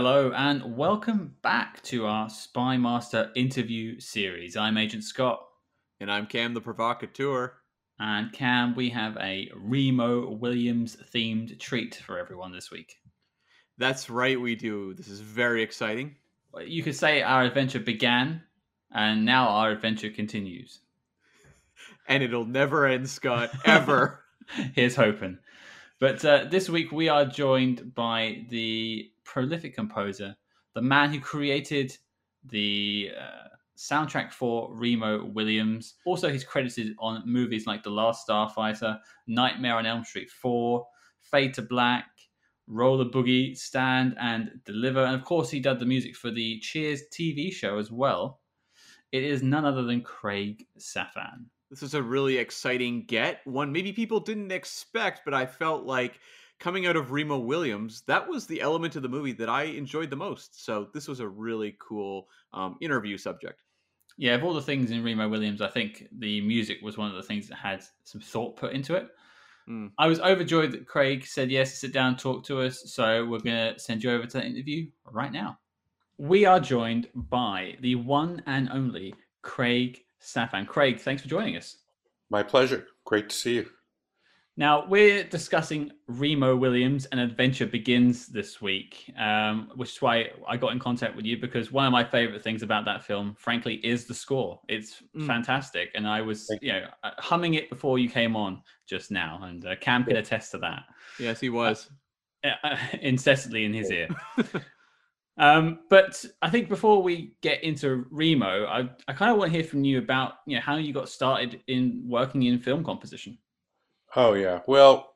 Hello and welcome back to our Spy Master interview series. I'm Agent Scott. And I'm Cam the Provocateur. And Cam, we have a Remo Williams themed treat for everyone this week. That's right, we do. This is very exciting. You could say our adventure began, and now our adventure continues. And it'll never end, Scott, ever. Here's hoping. But uh, this week we are joined by the prolific composer, the man who created the uh, soundtrack for Remo Williams. Also, he's credited on movies like The Last Starfighter, Nightmare on Elm Street 4, Fade to Black, Roller Boogie, Stand, and Deliver. And of course, he did the music for the Cheers TV show as well. It is none other than Craig Safan. This is a really exciting get, one maybe people didn't expect, but I felt like coming out of Remo Williams, that was the element of the movie that I enjoyed the most. So this was a really cool um, interview subject. Yeah, of all the things in Remo Williams, I think the music was one of the things that had some thought put into it. Mm. I was overjoyed that Craig said yes to sit down and talk to us. So we're going to send you over to the interview right now. We are joined by the one and only Craig Safan. Craig, thanks for joining us. My pleasure. Great to see you. Now, we're discussing Remo Williams and Adventure Begins this week, um, which is why I got in contact with you because one of my favorite things about that film, frankly, is the score. It's mm. fantastic. And I was, you know, uh, humming it before you came on just now, and uh, Cam can attest to that. Yes, he was. Uh, uh incessantly in his ear. Um, but I think before we get into Remo, I, I kind of want to hear from you about you know how you got started in working in film composition. Oh yeah, well,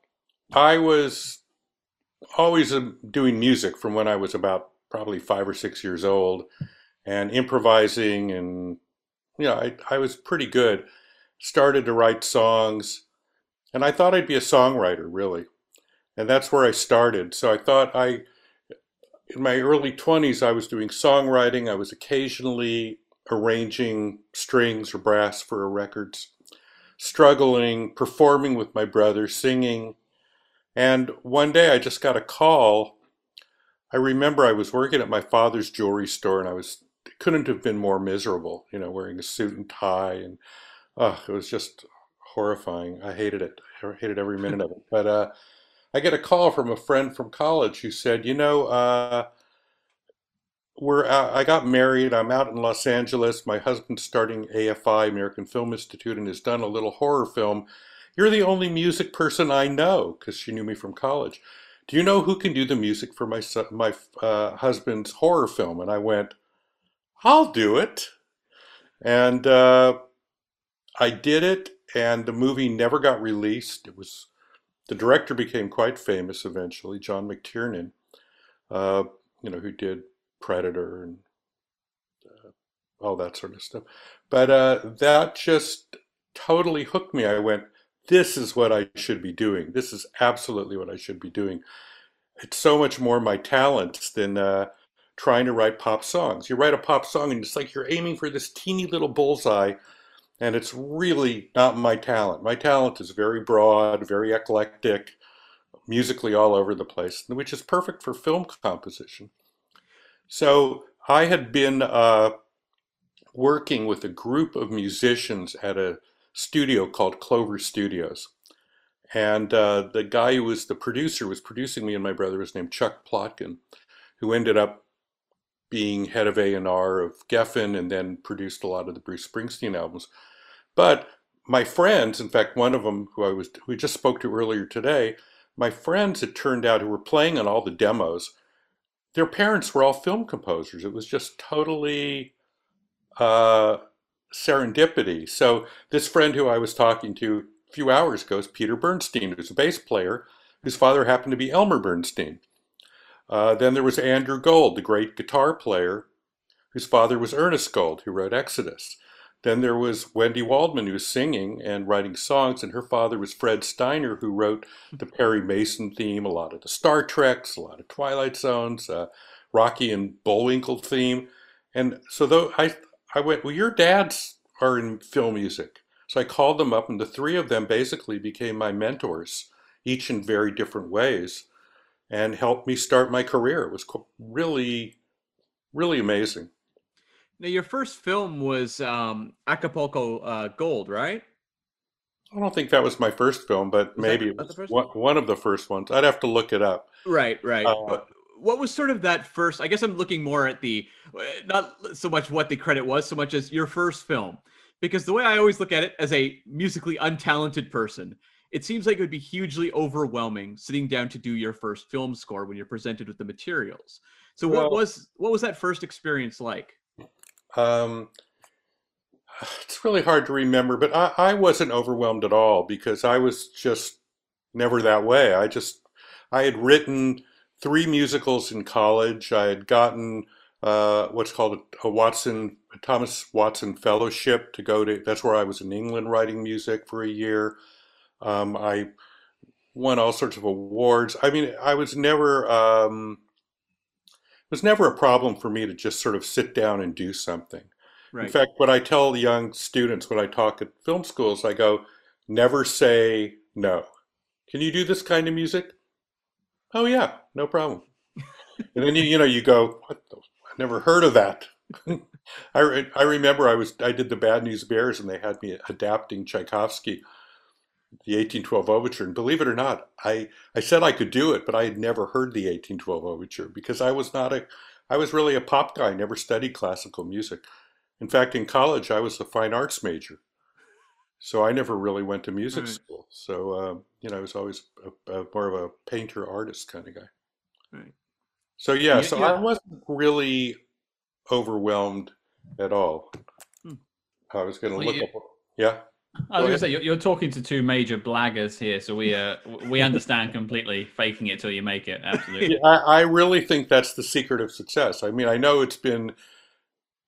I was always um, doing music from when I was about probably five or six years old, and improvising, and you know, I I was pretty good. Started to write songs, and I thought I'd be a songwriter really, and that's where I started. So I thought I in my early 20s, I was doing songwriting. I was occasionally arranging strings or brass for a records, struggling, performing with my brother, singing. And one day I just got a call. I remember I was working at my father's jewelry store and I was couldn't have been more miserable, you know, wearing a suit and tie and oh, it was just horrifying. I hated it. I hated every minute of it. But uh, I get a call from a friend from college who said, you know, uh, we're uh, I got married. I'm out in Los Angeles. My husband's starting AFI, American Film Institute, and has done a little horror film. You're the only music person I know because she knew me from college. Do you know who can do the music for my my uh, husband's horror film? And I went, I'll do it. And uh, I did it, and the movie never got released. It was the director became quite famous eventually, John McTiernan, uh, you know, who did Predator and uh, all that sort of stuff. But uh, that just totally hooked me. I went, this is what I should be doing. This is absolutely what I should be doing. It's so much more my talents than uh, trying to write pop songs. You write a pop song and it's like you're aiming for this teeny little bullseye and it's really not my talent. My talent is very broad, very eclectic, musically all over the place, which is perfect for film composition. So I had been uh, working with a group of musicians at a studio called Clover Studios. And uh, the guy who was the producer was producing me and my brother was named Chuck Plotkin, who ended up being head of A&R of Geffen and then produced a lot of the Bruce Springsteen albums. But my friends, in fact, one of them who I was who we just spoke to earlier today, my friends, it turned out, who were playing on all the demos, their parents were all film composers. It was just totally uh, serendipity. So this friend who I was talking to a few hours ago is Peter Bernstein, who's a bass player, whose father happened to be Elmer Bernstein. Uh, then there was Andrew Gold, the great guitar player, whose father was Ernest Gold, who wrote Exodus. Then there was Wendy Waldman, who was singing and writing songs, and her father was Fred Steiner, who wrote the Perry Mason theme, a lot of the Star Treks, a lot of Twilight Zones, uh, Rocky and Bullwinkle theme. And so though I, I went, well, your dads are in film music. So I called them up, and the three of them basically became my mentors, each in very different ways. and helped me start my career. It was really, really amazing. Now, your first film was um, Acapulco uh, Gold, right? I don't think that was my first film, but was maybe it was one, one, of the first ones. I'd have to look it up. Right, right. Uh, what was sort of that first? I guess I'm looking more at the uh, not so much what the credit was, so much as your first film, because the way I always look at it as a musically untalented person, it seems like it would be hugely overwhelming sitting down to do your first film score when you're presented with the materials. So, well, what was what was that first experience like? Um, it's really hard to remember, but I, I wasn't overwhelmed at all because I was just never that way. I just, I had written three musicals in college. I had gotten uh, what's called a, a, Watson, a Thomas Watson Fellowship to go to, that's where I was in England writing music for a year. Um, I won all sorts of awards. I mean, I was never, um, was never a problem for me to just sort of sit down and do something. Right. In fact, what I tell the young students when I talk at film schools, I go, never say no. Can you do this kind of music? Oh yeah, no problem. and then you you know you go, what the, I never heard of that. I, I remember I was I did the Bad News Bears and they had me adapting Tchaikovsky, the 1812 Overture, and believe it or not, I I said I could do it, but I had never heard the 1812 Overture because I was not a I was really a pop guy, never studied classical music. In fact, in college, I was a fine arts major. So I never really went to music right. school. So, uh, you know, I was always a, a, more of a painter artist kind of guy. Right. So, yeah, yeah so yeah. I wasn't really overwhelmed at all. Hmm. I was going to well, look you, up. Yeah. I was going to say you're, you're, talking to two major blaggers here, so we uh, we understand completely faking it till you make it. Absolutely. Yeah, I, I really think that's the secret of success. I mean, I know it's been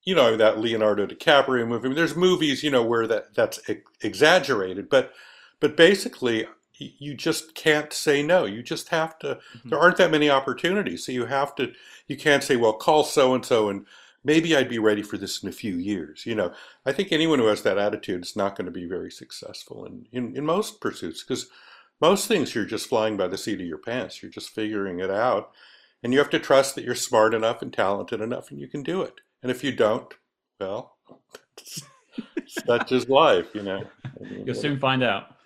you know that Leonardo DiCaprio movie. I mean, there's movies, you know, where that that's exaggerated, but but basically, you just can't say no. You just have to. Mm-hmm. There aren't that many opportunities, so you have to. You can't say, well, call so and so, and maybe I'd be ready for this in a few years. You know, I think anyone who has that attitude is not going to be very successful in in, in most pursuits because most things you're just flying by the seat of your pants. You're just figuring it out, and you have to trust that you're smart enough and talented enough, and you can do it. And if you don't, well, such is life, you know. You'll soon find out.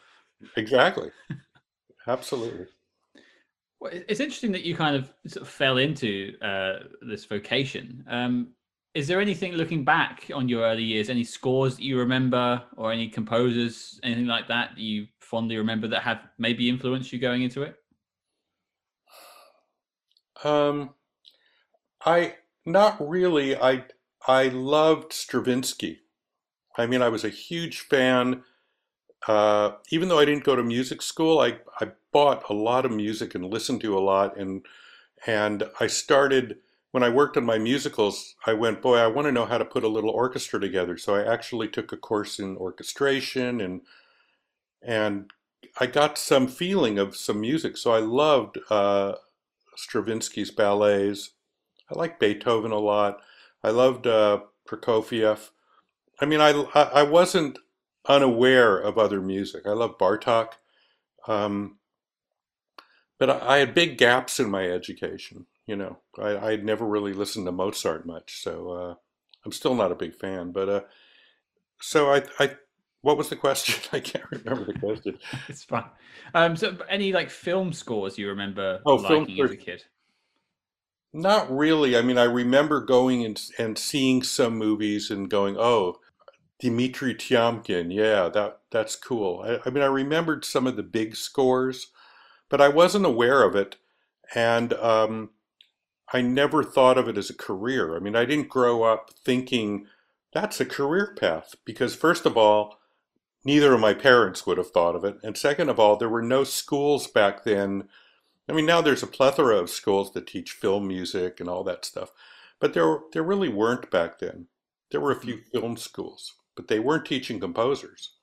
Exactly. Absolutely. Well, it's interesting that you kind of, sort of fell into uh, this vocation. Um, is there anything looking back on your early years, any scores that you remember, or any composers, anything like that, that you fondly remember that have maybe influenced you going into it? Um, I not really. I I loved Stravinsky. I mean, I was a huge fan. Uh, even though I didn't go to music school, I, I bought a lot of music and listened to a lot. And and I started when I worked on my musicals. I went, boy, I want to know how to put a little orchestra together. So I actually took a course in orchestration and and I got some feeling of some music. So I loved uh, Stravinsky's ballets. I like Beethoven a lot. I loved uh, Prokofiev. I mean, I, I wasn't unaware of other music. I love Bartok. Um, but I, I, had big gaps in my education. You know, I, I had never really listened to Mozart much, so uh, I'm still not a big fan. But uh, so I, I, what was the question? I can't remember the question. it's fine. Um, so any like film scores you remember oh, liking as a kid? Not really. I mean, I remember going and, and seeing some movies and going, oh, Dmitri Tiomkin, yeah, that that's cool. I, I mean, I remembered some of the big scores, but I wasn't aware of it, and um, I never thought of it as a career. I mean, I didn't grow up thinking that's a career path because, first of all, neither of my parents would have thought of it, and second of all, there were no schools back then I mean, now there's a plethora of schools that teach film music and all that stuff, but there there really weren't back then. There were a few mm. film schools, but they weren't teaching composers.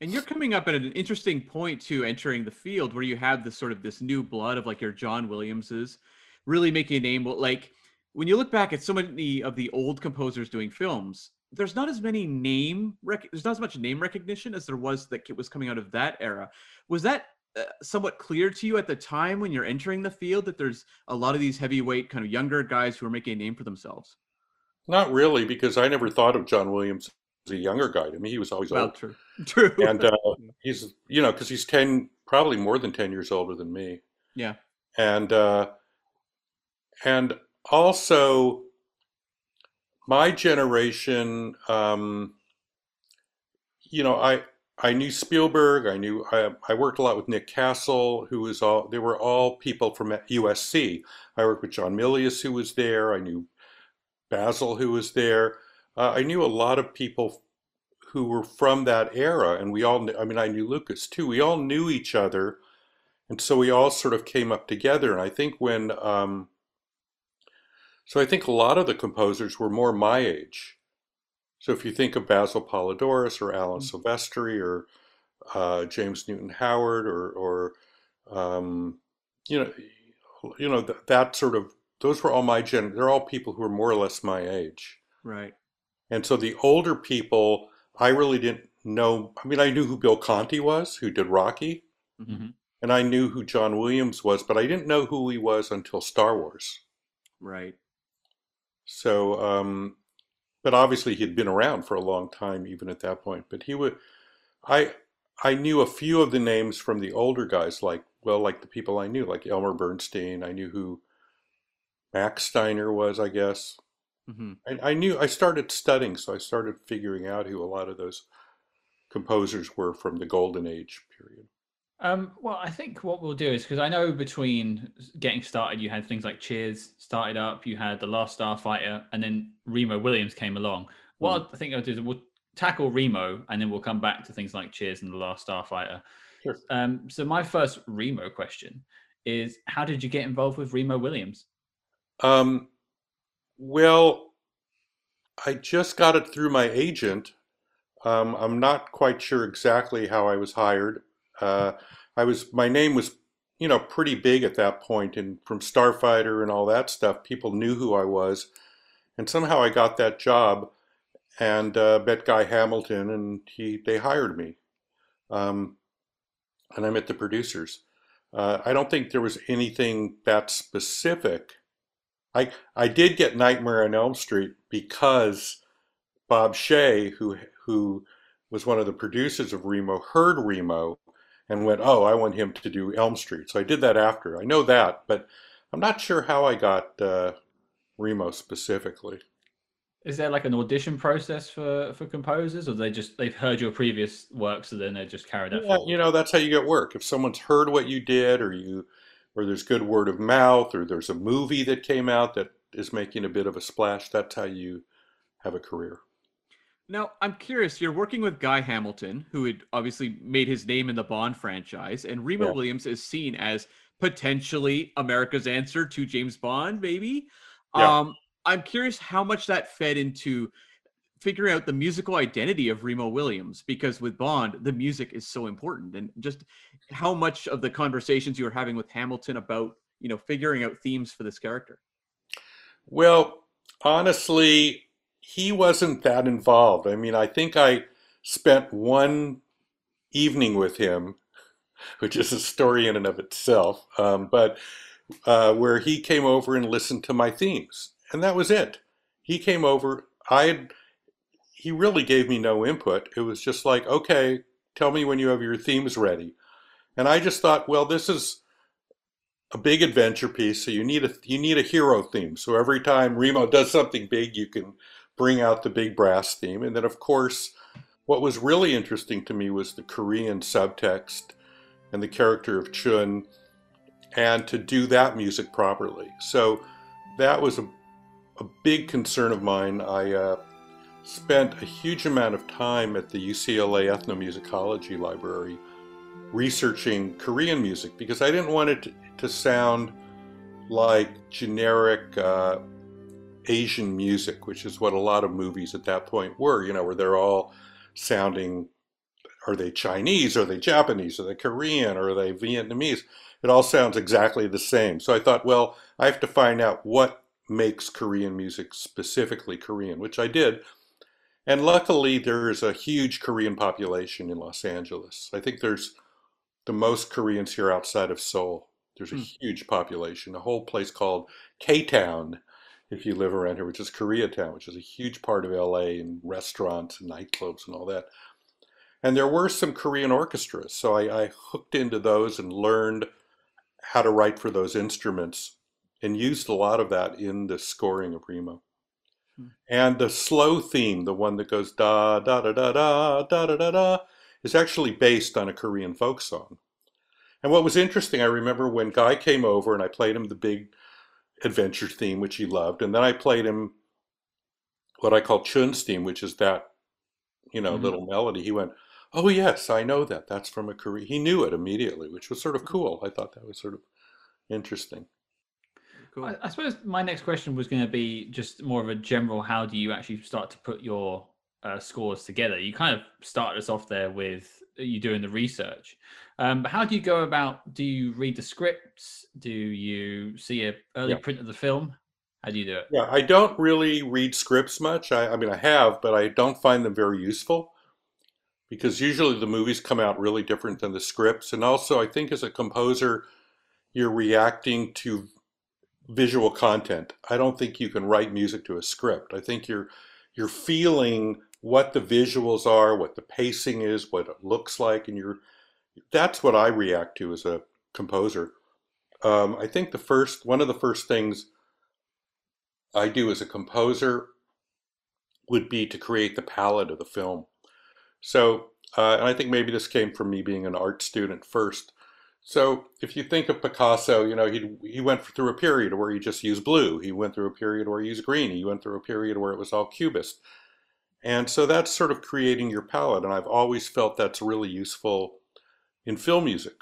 And you're coming up at an interesting point to entering the field where you have this sort of this new blood of like your John Williamses, really making a name. Like when you look back at so many of the old composers doing films, there's not as many name rec- there's not as much name recognition as there was that was coming out of that era. Was that uh, somewhat clear to you at the time when you're entering the field that there's a lot of these heavyweight kind of younger guys who are making a name for themselves? Not really, because I never thought of John Williams as a younger guy. To me, he was always well, old. true, true. And uh, he's, you know, because he's ten, probably more than ten years older than me. yeah, and uh, and also my generation um, you know i i knew spielberg i knew I, I worked a lot with nick castle who was all they were all people from usc i worked with john milius who was there i knew basil who was there. Uh, i knew a lot of people who were from that era and we all i mean i knew lucas too. We all knew each other and so we all sort of came up together. And i think when um, so i think a lot of the composers were more my age so if you think of basil poledouris or alan silvestri or uh, james newton howard or, or um, you know you know that, that sort of those were all my gen they're all people who are more or less my age right. and so the older people i really didn't know i mean i knew who bill conti was who did rocky Mhm. and I knew who John Williams was, but I didn't know who he was until Star Wars. Right. So, um, but obviously he'd been around for a long time, even at that point. But he would, I, I knew a few of the names from the older guys, like well, like the people I knew, like Elmer Bernstein. I knew who Max Steiner was, I guess. hmm I, I knew I started studying, so I started figuring out who a lot of those composers were from the Golden Age period. Um, well, I think what we'll do is because I know between getting started, you had things like Cheers started up, you had The Last Starfighter, and then Remo Williams came along. What I think I'll do is we'll tackle Remo, and then we'll come back to things like Cheers and The Last Starfighter. Sure. Um, so my first Remo question is, how did you get involved with Remo Williams? Um, well, I just got it through my agent. Um, I'm not quite sure exactly how I was hired. Uh, I was my name was, you know, pretty big at that point, and from Starfighter and all that stuff, people knew who I was, and somehow I got that job, and uh, met Guy Hamilton, and he they hired me, um, and I met the producers. Uh, I don't think there was anything that specific. I I did get Nightmare on Elm Street because Bob Shaye, who who was one of the producers of Remo, heard Remo and went, "Oh, I want him to do Elm Street." So I did that after. I know that, but I'm not sure how I got uh, Remo specifically. Is there like an audition process for for composers, or they just they've heard your previous work, so then they just carried that Yeah, forward? you know, that's how you get work. If someone's heard what you did, or you, or there's good word of mouth, or there's a movie that came out that is making a bit of a splash, that's how you have a career. Now, I'm curious. You're working with Guy Hamilton, who had obviously made his name in the Bond franchise, and Remo Yeah. Williams is seen as potentially America's answer to James Bond, maybe. Yeah. Um, I'm curious how much that fed into figuring out the musical identity of Remo Williams, because with Bond, the music is so important, and just how much of the conversations you were having with Hamilton about, you know, figuring out themes for this character. Well, honestly, he wasn't that involved. I mean, I think I spent one evening with him, which is a story in and of itself, um, but uh, where he came over and listened to my themes, and that was it. He came over. I had, he really gave me no input. It was just like, okay, tell me when you have your themes ready. And I just thought, well, this is a big adventure piece, so you need a you need a hero theme. So every time Remo does something big, you can bring out the big brass theme. And then, of course, what was really interesting to me was the Korean subtext and the character of Chiun, and to do that music properly. So that was a, a big concern of mine. I uh, spent a huge amount of time at the UCLA Ethnomusicology Library researching Korean music because I didn't want it to, to sound like generic uh, Asian music, which is what a lot of movies at that point were, you know, where they're all sounding are they Chinese, are they Japanese, are they Korean, are they Vietnamese? It all sounds exactly the same. So I thought, well, I have to find out what makes Korean music specifically Korean, which I did. And luckily, there is a huge Korean population in Los Angeles. I think there's the most Koreans here outside of Seoul. There's a Hmm. huge population, a whole place called K Town, if you live around here, which is Koreatown, which is a huge part of LA and restaurants and nightclubs and all that. And there were some Korean orchestras, so I, I hooked into those and learned how to write for those instruments and used a lot of that in the scoring of Remo. Hmm. And the slow theme, the one that goes da da da da da da da da da, is actually based on a Korean folk song. And what was interesting, I remember when Guy came over and I played him the big adventure theme, which he loved, and then I played him what I call Chiun's theme, which is that, you know, Mhm. little melody. He went, "Oh yes, I know that. That's from a Korean." He knew it immediately, which was sort of cool. I thought that was sort of interesting. Cool. I, I suppose my next question was going to be just more of a general how do you actually start to put your uh, scores together? You kind of started us off there with you doing the research. Um, but how do you go about? Do you read the scripts? Do you see a early Yeah. print of the film? How do you do it? Yeah, I don't really read scripts much. I, I mean, I have, but I don't find them very useful because usually the movies come out really different than the scripts. And also, I think as a composer, you're reacting to visual content. I don't think you can write music to a script. I think you're you're feeling what the visuals are, what the pacing is, what it looks like, and you're that's what I react to as a composer. Um, I think the first one of the first things I do as a composer would be to create the palette of the film. So, uh, and I think maybe this came from me being an art student first. So, if you think of Picasso, you know, he he went through a period where he just used blue. He went through a period where he used green. He went through a period where it was all cubist. And so that's sort of creating your palette. And I've always felt that's really useful in film music.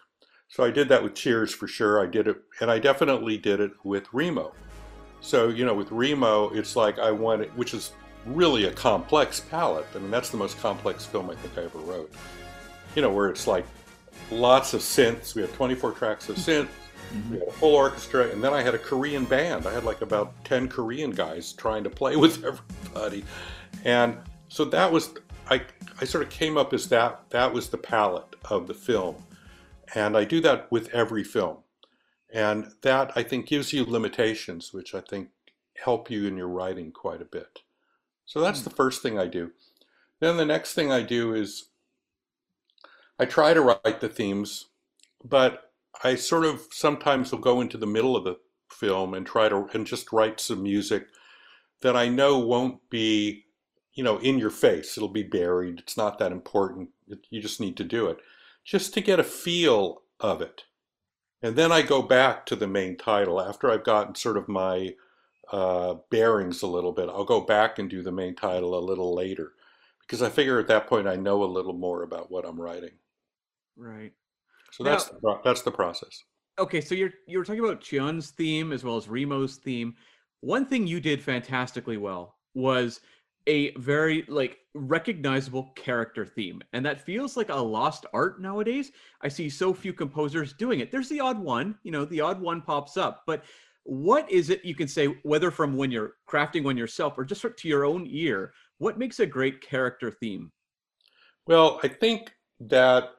So I did that with Cheers for sure. I did it, and I definitely did it with Remo. So, you know, with Remo, it's like I wanted, which is really a complex palette. I mean, that's the most complex film I think I ever wrote. You know, where it's like lots of synths. We had 24 tracks of synth, mm-hmm. we had a full orchestra, and then I had a Korean band. I had like about 10 Korean guys trying to play with everybody. And so that was, I, I sort of came up as that, that was the palette of the film. And I do that with every film. And that I think gives you limitations, which I think help you in your writing quite a bit. So that's the first thing I do. Then the next thing I do is I try to write the themes, but I sort of sometimes will go into the middle of the film and try to and just write some music that I know won't be, you know, in your face. It'll be buried. It's not that important. It, you just need to do it just to get a feel of it. And then I go back to the main title after I've gotten sort of my uh, bearings a little bit. I'll go back and do the main title a little later because I figure at that point I know a little more about what I'm writing. Right. So Now- that's the, that's the process. Okay, so you're you're talking about Chiun's theme as well as Remo's theme. One thing you did fantastically well was a very like recognizable character theme, and that feels like a lost art nowadays. I see so few composers doing it. There's the odd one, you know, the odd one pops up, but what is it you can say whether from when you're crafting one yourself or just to your own ear? What makes a great character theme? Well, I think that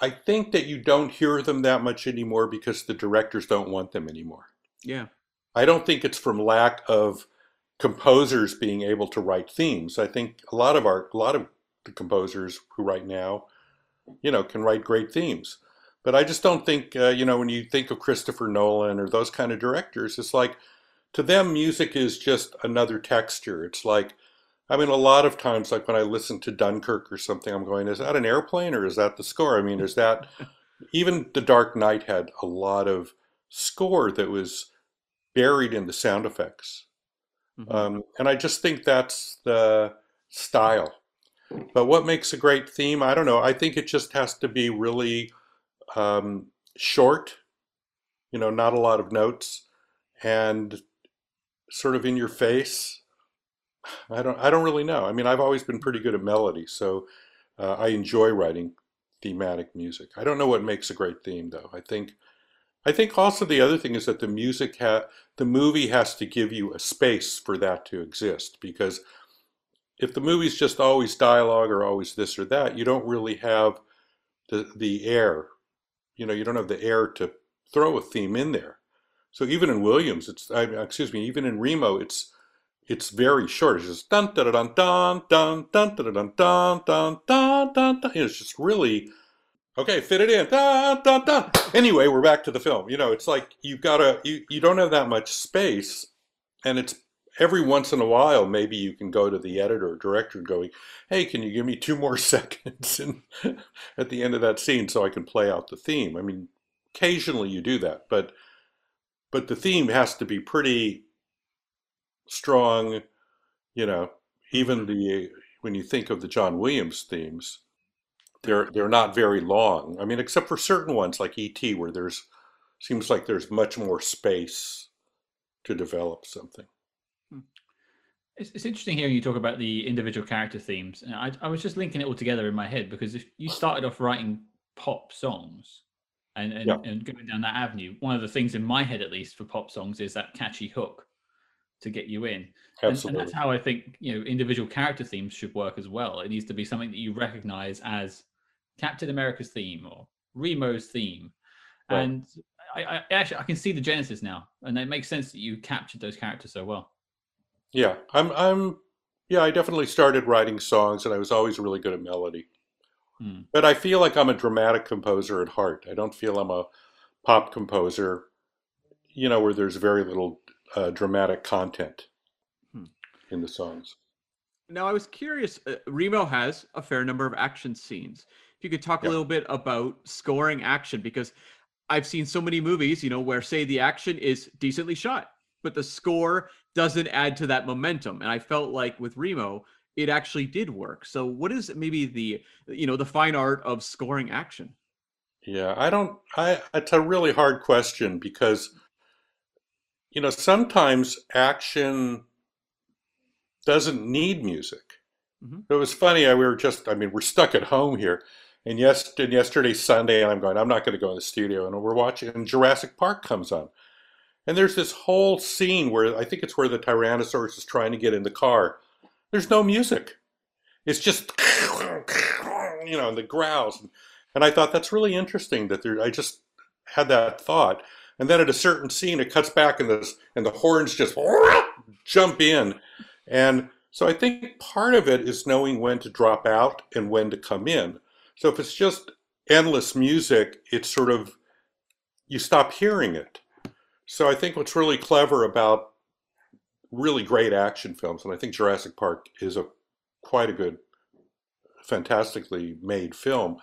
I think that you don't hear them that much anymore because the directors don't want them anymore. Yeah. I don't think it's from lack of composers being able to write themes. I think a lot of our a lot of the composers who write now, you know, can write great themes. But I just don't think uh, you know when you think of Christopher Nolan or those kind of directors, it's like to them music is just another texture. It's like I mean, a lot of times, like when I listen to Dunkirk or something, I'm going, is that an airplane or is that the score? I mean, is that even The Dark Knight had a lot of score that was buried in the sound effects. Mhm. Um, and I just think that's the style. But what makes a great theme? I don't know. I think it just has to be really um, short, you know, not a lot of notes, and sort of in your face. I don't. I don't really know. I mean, I've always been pretty good at melody, so uh, I enjoy writing thematic music. I don't know what makes a great theme, though. I think. I think also the other thing is that the music ha- the movie has to give you a space for that to exist because if the movie's just always dialogue or always this or that, you don't really have the the air. You know, you don't have the air to throw a theme in there. So even in Williams, it's I, excuse me, even in Remo, it's it's very short. It's just dun dun dun dun dun dun dun dun dun dun dun dun. It's just really okay. Fit it in. Dun dun dun. Anyway, we're back to the film. You know, it's like you've got to you you don't have that much space, and it's every once in a while maybe you can go to the editor or director going, "Hey, can you give me two more seconds in, at the end of that scene so I can play out the theme?" I mean, occasionally you do that, but but the theme has to be pretty strong. You know, even the when you think of the John Williams themes, they're they're not very long. I mean, except for certain ones like E.T., where there's seems like there's much more space to develop something. Hmm. It's, it's interesting hearing you talk about the individual character themes. And I, I was just linking it all together in my head because if you started off writing pop songs and and, Yeah. and going down that avenue, one of the things in my head, at least for pop songs, is that catchy hook to get you in. And, and that's how I think you know individual character themes should work as well. It needs to be something that you recognize as Captain America's theme or Remo's theme, Right. and I, I actually I can see the genesis now, and it makes sense that you captured those characters so well. Yeah, I'm I'm yeah, I definitely started writing songs and I was always really good at melody. Hmm. But I feel like I'm a dramatic composer at heart. I don't feel I'm a pop composer, you know, where there's very little uh, dramatic content Hmm. in the songs. Now, I was curious. Uh, Remo has a fair number of action scenes. You could talk a little bit about scoring action, because I've seen so many movies, you know, where say the action is decently shot, but the score doesn't add to that momentum. And I felt like with Remo, it actually did work. So, what is maybe the you know the fine art of scoring action? Yeah, I don't I it's a really hard question because you know, sometimes action doesn't need music. Mhm. It was funny. I, we were just, I mean, we're stuck at home here. And yes, and yesterday's Sunday, and I'm going, I'm not going to go in the studio. And we're watching, and Jurassic Park comes on. And there's this whole scene where I think it's where the Tyrannosaurus is trying to get in the car. There's no music. It's just, you know, and the growls. And I thought that's really interesting that there, I just had that thought. And then at a certain scene, it cuts back and the, and the horns just jump in. And so I think part of it is knowing when to drop out and when to come in. So if it's just endless music, it's sort of, you stop hearing it. So I think what's really clever about really great action films, and I think Jurassic Park is a quite a good, fantastically made film,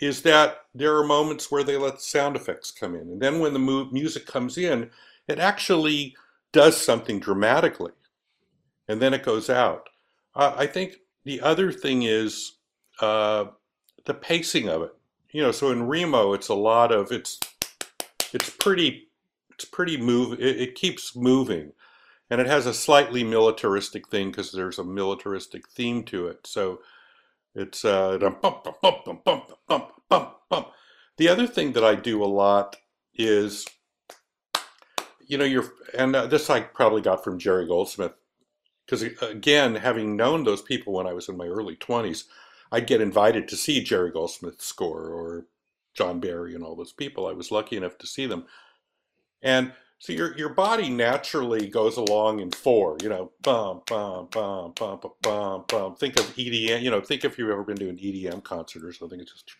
is that there are moments where they let sound effects come in. And then when the mu- music comes in, it actually does something dramatically. And then it goes out. Uh, I think the other thing is uh, the pacing of it. You know, so in Remo, it's a lot of it's it's pretty it's pretty move. It, it keeps moving, and it has a slightly militaristic thing because there's a militaristic theme to it. So it's uh, bump, bump, bump, The other thing that I do a lot is, you know, you're and uh, this I probably got from Jerry Goldsmith because uh, again, having known those people when I was in my early twenties I'd get invited to see Jerry Goldsmith score or John Barry and all those people. I was lucky enough to see them. And so your your body naturally goes along in four, you know, bum bum bum bum bum bum bum. Think of EDM, you know, think if you've ever been to an EDM concert or something. It's just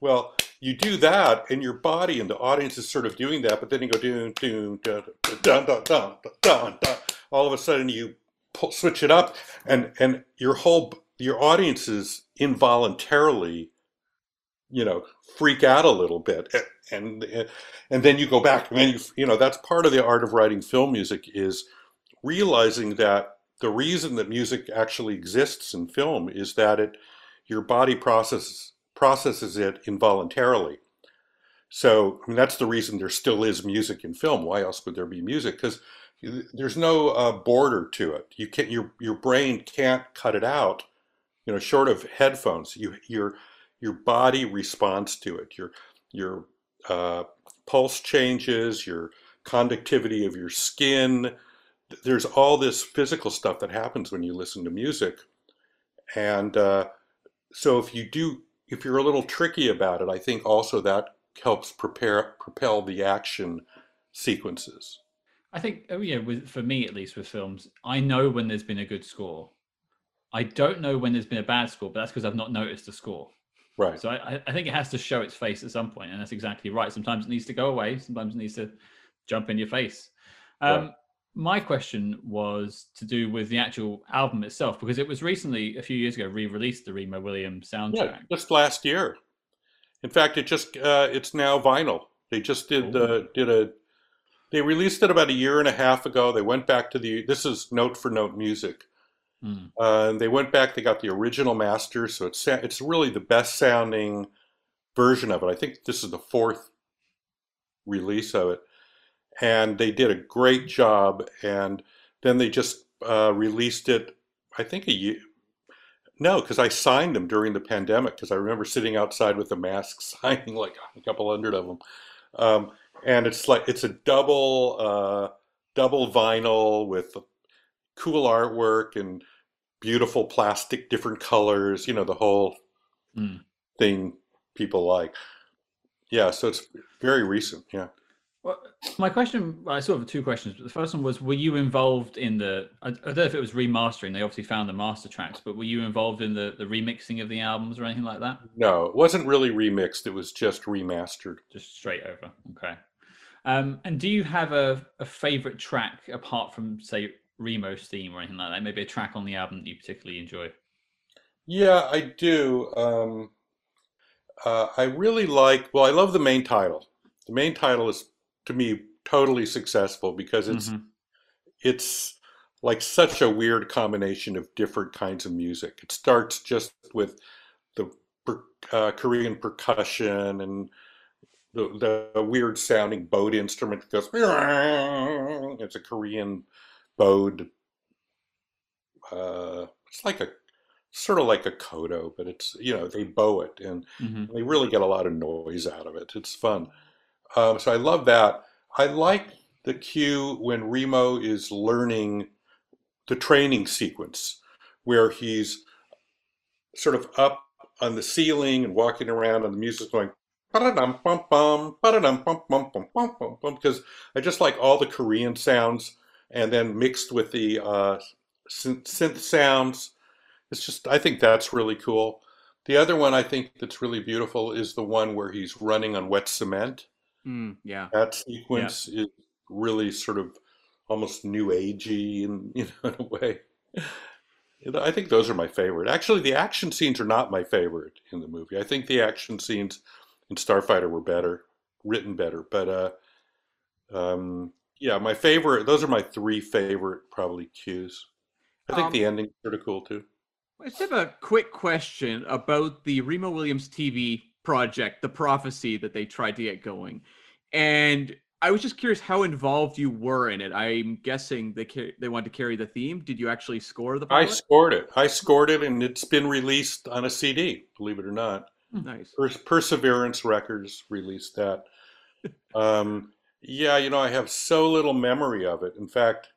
well, you do that, and your body and the audience is sort of doing that, but then you go doon doon dun dun dun dun dun dun. All of a sudden, you pull, switch it up, and and your whole your audiences involuntarily, you know, freak out a little bit, and and then you go back, and then you you know that's part of the art of writing film music is realizing that the reason that music actually exists in film is that it your body processes processes it involuntarily. So I mean, that's the reason there still is music in film. Why else would there be music? Because there's no uh, border to it. You can't your your brain can't cut it out. You know, short of headphones, you your your body responds to it. Your your uh, pulse changes, your conductivity of your skin. There's all this physical stuff that happens when you listen to music, and uh, so if you do if you're a little tricky about it, I think also that helps prepare propel the action sequences. I think, oh yeah, for me at least with films, I know when there's been a good score. I don't know when there's been a bad score, but that's because I've not noticed the score. Right. So I, I think it has to show its face at some point, and that's exactly right. Sometimes it needs to go away. Sometimes it needs to jump in your face. Um, right. My question was to do with the actual album itself because it was recently, a few years ago, re-released the Remo Williams soundtrack. Yeah, just last year. In fact, it just uh, it's now vinyl. They just did uh, did a they released it about a year and a half ago. They went back to the this is note for note music. Mm. Uh, and they went back. They got the original master, so it's it's really the best sounding version of it. I think this is the fourth release of it, and they did a great job. And then they just uh, released it. I think a year. No, because I signed them during the pandemic. Because I remember sitting outside with a mask, signing like a couple hundred of them. Um, and it's like it's a double uh, double vinyl with cool artwork and beautiful plastic, different colors. You know the whole mm. thing people like. Yeah, so it's very recent. Yeah. Well, my question, I sort of two questions. But the first one was, were you involved in the? I, I don't know if it was remastering. They obviously found the master tracks, but were you involved in the the remixing of the albums or anything like that? No, it wasn't really remixed. It was just remastered. Just straight over. Okay. Um, and do you have a, a favorite track apart from say Remo's theme or anything like that? Maybe a track on the album that you particularly enjoy. Yeah, I do. Um, uh, I really like. Well, I love the main title. The main title is to me totally successful because it's mm-hmm. it's like such a weird combination of different kinds of music. It starts just with the uh, Korean percussion and the, the weird sounding boat instrument that goes. It's a Korean bowed. Uh, it's like a sort of like a koto, but it's you know they bow it and mm-hmm. they really get a lot of noise out of it. It's fun. Um, so I love that. I like the cue when Remo is learning the training sequence where he's sort of up on the ceiling and walking around and the music's going because I just like all the Korean sounds and then mixed with the uh, synth sounds. It's just, I think that's really cool. The other one I think that's really beautiful is the one where he's running on wet cement. Mm, yeah. That sequence yeah. is really sort of almost new agey in, you know, in a way. I think those are my favorite. Actually, the action scenes are not my favorite in the movie. I think the action scenes and Starfighter were better, written better. But uh, um, yeah, my favorite. Those are my three favorite probably cues. I think um, the ending's pretty cool too. I just have a quick question about the Remo Williams TV project, the prophecy that they tried to get going, and I was just curious how involved you were in it. I'm guessing they they wanted to carry the theme. Did you actually score the? Pilot? I scored it. I scored it, and it's been released on a CD. Believe it or not. Hmm. Nice. Perseverance Records released that. um, yeah, you know, I have so little memory of it. In fact,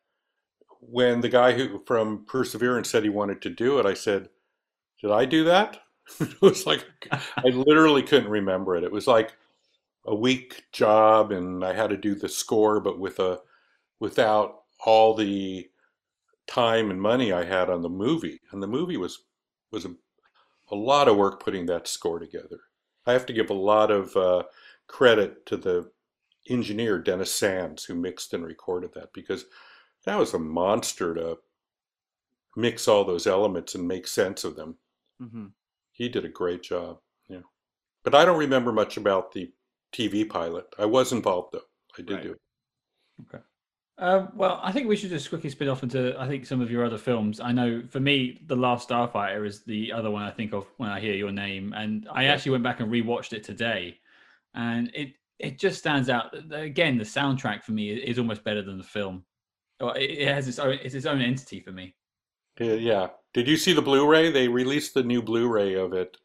when the guy who from Perseverance said he wanted to do it, I said, "Did I do that?" it was like I literally couldn't remember it. It was like a week job, and I had to do the score, but with a without all the time and money I had on the movie. And the movie was was a a lot of work putting that score together. I have to give a lot of uh, credit to the engineer Dennis Sands who mixed and recorded that because that was a monster to mix all those elements and make sense of them. Mm-hmm. He did a great job. Yeah, but I don't remember much about the TV pilot. I was involved though. I did right. do it. Okay. Um, well, I think we should just quickly spin off into I think some of your other films. I know for me, The Last Starfighter is the other one I think of when I hear your name, and I actually went back and rewatched it today, and it it just stands out. Again, the soundtrack for me is almost better than the film. It has its own it's its own entity for me. Yeah. Did you see the Blu-ray? They released the new Blu-ray of it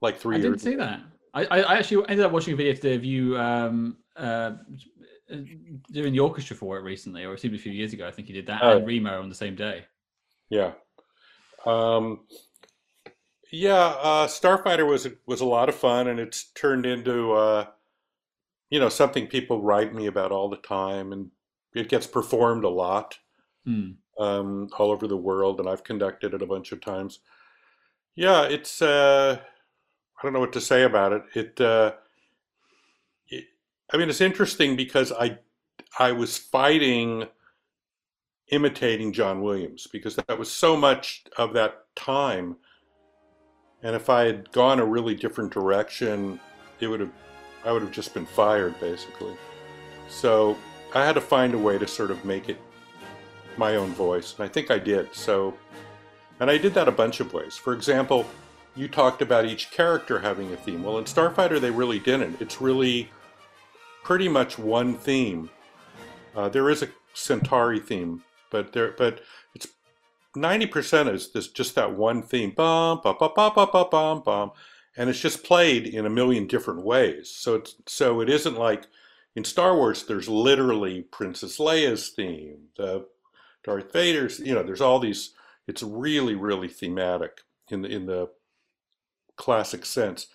like three I years. I didn't see that. I, I actually ended up watching a video today of you um, uh, uh, doing the orchestra for it recently, or it seemed a few years ago. I think you did that uh, and Remo on the same day. Yeah. Um, Yeah, uh, Starfighter was was a lot of fun, and it's turned into uh, you know something people write me about all the time, and it gets performed a lot Hmm. um, all over the world, and I've conducted it a bunch of times. Yeah, it's uh, I don't know what to say about it. It, uh, it I mean, it's interesting because I I was fighting imitating John Williams because that was so much of that time. And if I had gone a really different direction, it would have I would have just been fired basically. So I had to find a way to sort of make it my own voice, and I think I did. So, and I did that a bunch of ways. For example, you talked about each character having a theme. Well, in Starfighter, they really didn't. It's really pretty much one theme. Uh, there is a Centauri theme, but there, but it's ninety percent is this just that one theme. Bum, bum, bum, bum, bum, bum, bum, bum and it's just played in a million different ways. So it's so it isn't like in Star Wars. There's literally Princess Leia's theme, the Darth Vader's. You know, there's all these. It's really, really thematic in the in the classic sense.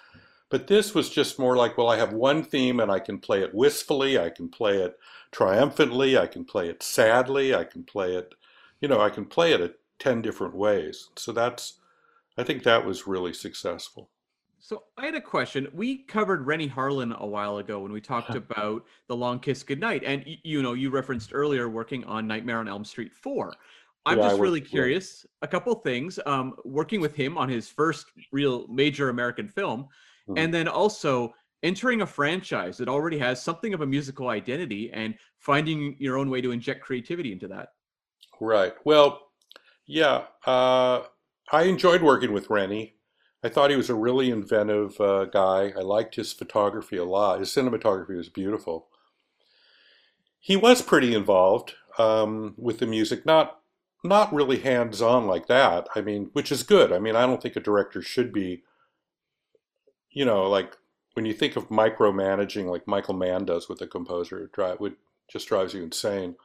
But this was just more like, well, I have one theme and I can play it wistfully, I can play it triumphantly, I can play it sadly, I can play it, you know, I can play it at 10 different ways. So that's, I think that was really successful. So I had a question. We covered Renny Harlin a while ago when we talked about The Long Kiss Goodnight. And you know, you referenced earlier working on Nightmare on Elm Street 4. I'm Yeah, just really yeah. curious. A couple things. Um, working with him on his first real major American film, Mhm. and then also entering a franchise that already has something of a musical identity and finding your own way to inject creativity into that. Right. Well, yeah, uh, I enjoyed working with Renny. I thought he was a really inventive uh, guy. I liked his photography a lot. His cinematography was beautiful. He was pretty involved um, with the music, not not really hands-on like that. I mean, which is good. I mean, I don't think a director should be, you know, like when you think of micromanaging like Michael Mann does with a composer, it dri would just drives you insane.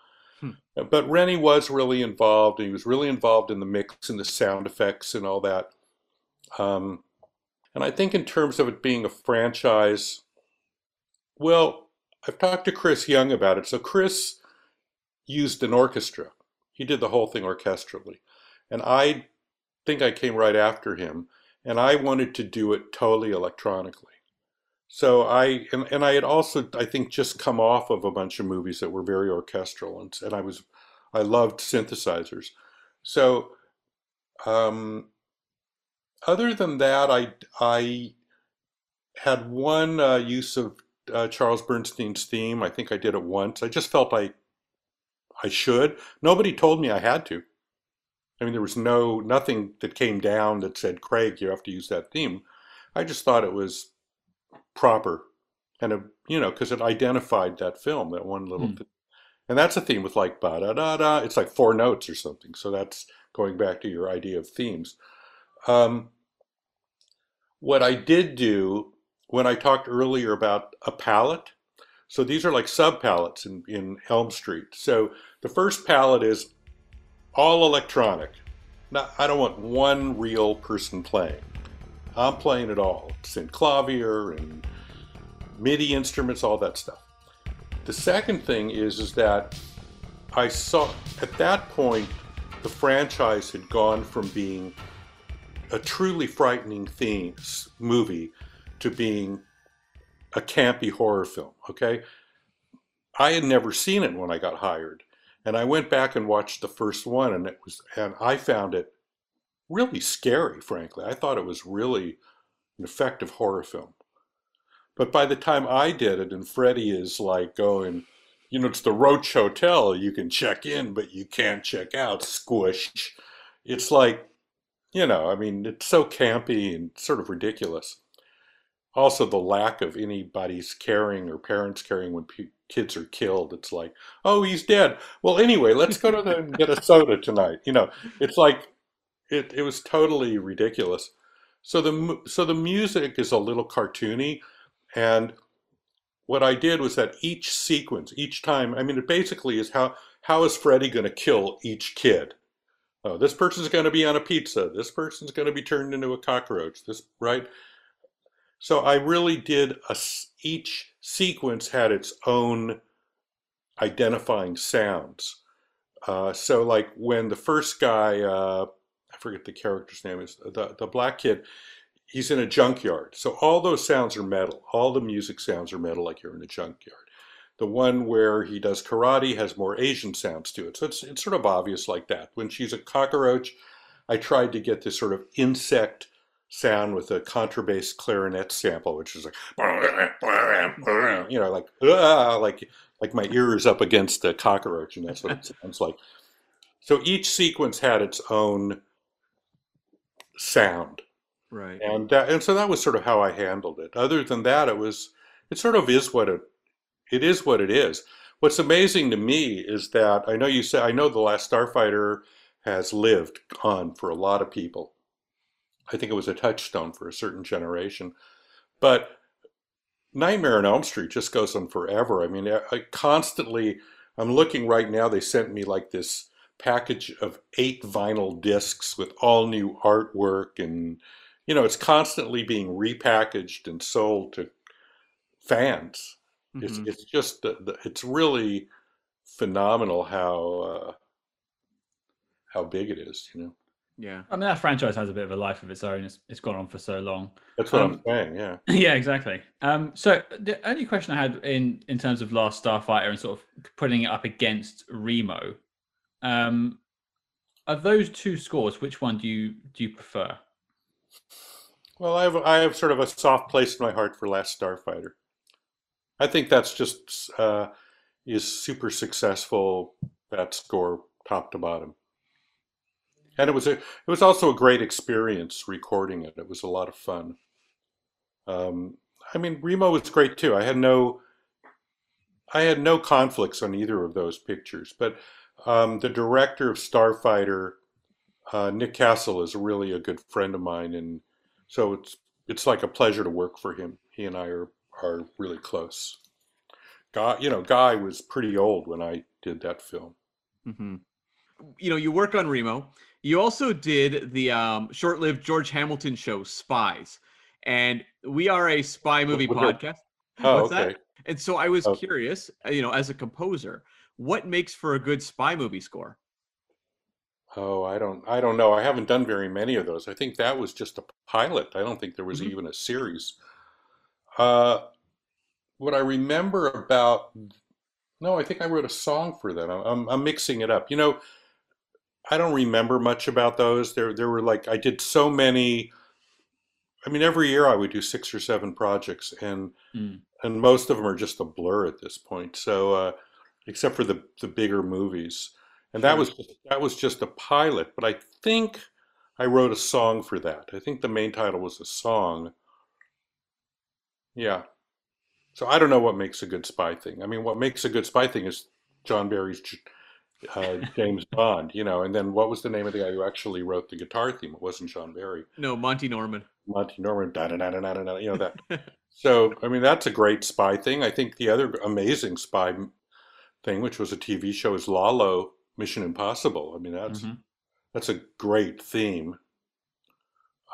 But Renny was really involved. and He was really involved in the mix and the sound effects and all that. Um, and I think in terms of it being a franchise, well, I've talked to Chris Young about it. So Chris used an orchestra. He did the whole thing orchestrally. And I think I came right after him. And I wanted to do it totally electronically. So I and, and I had also I think just come off of a bunch of movies that were very orchestral and and I was I loved synthesizers. So um, other than that, I I had one uh, use of uh, Charles Bernstein's theme. I think I did it once. I just felt I I should. Nobody told me I had to. I mean, there was no nothing that came down that said, "Craig, you have to use that theme." I just thought it was proper, and it, you know, because it identified that film, that one little, th- and that's a theme with like ba da da da. It's like four notes or something. So that's going back to your idea of themes. Um, what I did do when I talked earlier about a palette, so these are like sub palettes in, in Elm Street. So the first palette is all electronic. Now, I don't want one real person playing. I'm playing it all. It's Synclavier and MIDI instruments, all that stuff. The second thing is, is that I saw at that point the franchise had gone from being a truly frightening theme movie to being a campy horror film. Okay, I had never seen it when I got hired, and I went back and watched the first one, and it was, and I found it really scary. Frankly, I thought it was really an effective horror film. But by the time I did it, and Freddie is like going, you know, it's the Roach Hotel. You can check in, but you can't check out. Squish. It's like, you know, I mean, it's so campy and sort of ridiculous. Also, the lack of anybody's caring or parents caring when kids are killed. It's like, oh, he's dead. Well, anyway, let's go to the and get a soda tonight. You know, it's like, it, it was totally ridiculous. So the so the music is a little cartoony, and what I did was that each sequence, each time, I mean, it basically is how how is Freddy going to kill each kid? Oh, this person's going to be on a pizza. This person's going to be turned into a cockroach. This right. So I really did a, each sequence had its own identifying sounds. Uh, so like when the first guy, uh, I forget the character's name is the the black kid. He's in a junkyard. So all those sounds are metal. All the music sounds are metal, like you're in a junkyard. The one where he does karate has more Asian sounds to it. So it's, it's sort of obvious like that. When she's a cockroach, I tried to get this sort of insect sound with a contrabass clarinet sample, which is like, you know, like, ah, like, like my ear is up against a cockroach, and that's what it sounds like. So each sequence had its own sound, Right. and uh, and so that was sort of how I handled it. Other than that, it was it sort of is what it it is what it is. What's amazing to me is that I know you say I know the last Starfighter has lived on for a lot of people. I think it was a touchstone for a certain generation, but Nightmare on Elm Street just goes on forever. I mean, I, constantly I'm looking right now. They sent me like this package of eight vinyl discs with all new artwork and you know it's constantly being repackaged and sold to fans it's Mhm. it's just the, the, it's really phenomenal how uh, how big it is you know Yeah. I mean, that franchise has a bit of a life of its own. It's, it's gone on for so long. that's what Um, i'm saying yeah yeah, exactly. Um, so the only question I had in in terms of Last Starfighter and sort of putting it up against Remo, um, of those two scores, which one do you do you prefer? well i have i have sort of a soft place in my heart for last starfighter i think that's just uh, is super successful that score top to bottom. And it was a it was also a great experience recording it. It was a lot of fun. Um, i mean remo was great too. I had no I had no conflicts on either of those pictures, but um, the director of Starfighter, uh, Nick Castle, is really a good friend of mine, and so it's it's like a pleasure to work for him. He and I are are really close. Guy, you know, Guy was pretty old when I did that film. hmm You know, you work on Remo. You also did the um, short-lived George Hamilton show, Spies, and we are a spy movie podcast. Oh, What's that? okay. And so I was Oh. curious, uh, you know, as a composer, what makes for a good spy movie score? Oh, I don't, I don't know. I haven't done very many of those. I think that was just a pilot. I don't think there was Mhm. even a series. Uh, what I remember about, no, I think I wrote a song for that. I'm, I'm, I'm mixing it up. You know, I don't remember much about those. There, there were like I did so many. I mean, every year I would do six or seven projects, and Mm. and most of them are just a blur at this point. So, uh, except for the the bigger movies, and that was that was just a pilot. But I think I wrote a song for that. I think the main title was a song. Yeah. So I don't know what makes a good spy thing. I mean, what makes a good spy thing is John Barry's uh, James Bond, you know. And then what was the name of the guy who actually wrote the guitar theme? It wasn't John Barry. No, Monty Norman. Monty Norman, da da da da da da, you know that. So I mean, that's a great spy thing. I think the other amazing spy thing, which was a TV show, is Lalo Mission Impossible. I mean, that's Mhm. that's a great theme.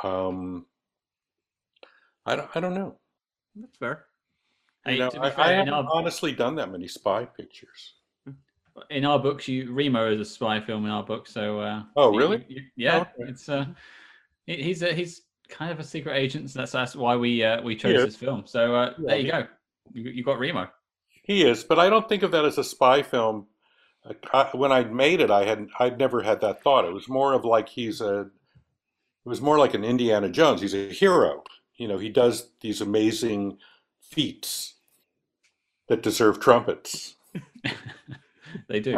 Um, I don't, I don't know. That's fair. Hey, You know, to be I, fair, I haven't our, honestly done that many spy pictures. in our books, you Remo is a spy film in our book. So uh, Oh, really? you- you- yeah, okay. it's uh, he- he's a, he's kind of a secret agent. So that's that's why we uh, we chose this film. So uh, Yeah, there you he- go. You, you got Remo. He is, but I don't think of that as a spy film. I, when I made it, I had I'd never had that thought. It was more of like he's a. It was more like an Indiana Jones. He's a hero. You know, he does these amazing feats that deserve trumpets. they do.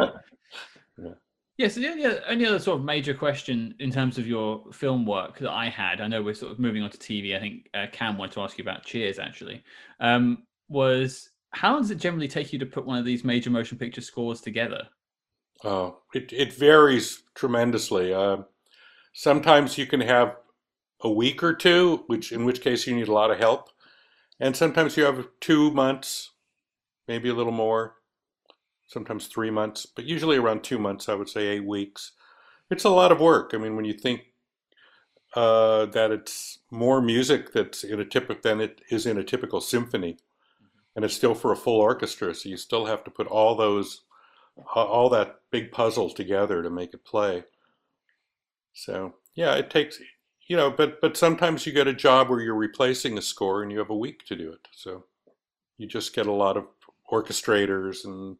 Yeah. Yeah, so the only other, only other sort of major question in terms of your film work that I had, I know we're sort of moving on to TV. I think uh, Cam wanted to ask you about Cheers actually. Um, was how long does it generally take you to put one of these major motion picture scores together? Oh, it it varies tremendously. Uh, sometimes you can have a week or two, which in which case you need a lot of help, and sometimes you have two months, maybe a little more, sometimes three months, but usually around two months. I would say eight weeks. it's a lot of work. I mean, when you think uh, that it's more music that's in a typical than it is in a typical symphony, and it's still for a full orchestra, so you still have to put all those all that big puzzle together to make it play. So yeah, it takes you know, but but sometimes you get a job where you're replacing a score and you have a week to do it. So you just get a lot of orchestrators and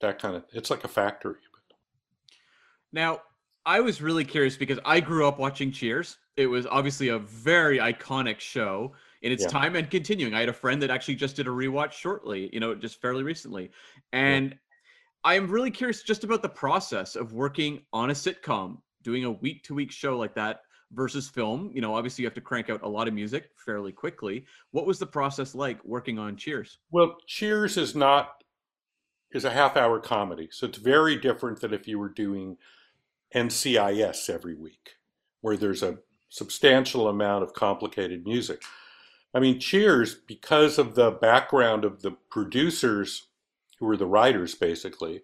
that kind of. It's like a factory. Now, I was really curious because I grew up watching Cheers. It was obviously a very iconic show in its yeah. time and continuing. I had a friend that actually just did a rewatch shortly, you know, just fairly recently. And yeah. I'm really curious just about the process of working on a sitcom, doing a week to week show like that versus film. You know, obviously you have to crank out a lot of music fairly quickly. What was the process like working on Cheers? Well, Cheers is not is a half hour comedy. So it's very different than if you were doing NCIS every week, where there's a substantial amount of complicated music. I mean, Cheers, because of the background of the producers who were the writers basically,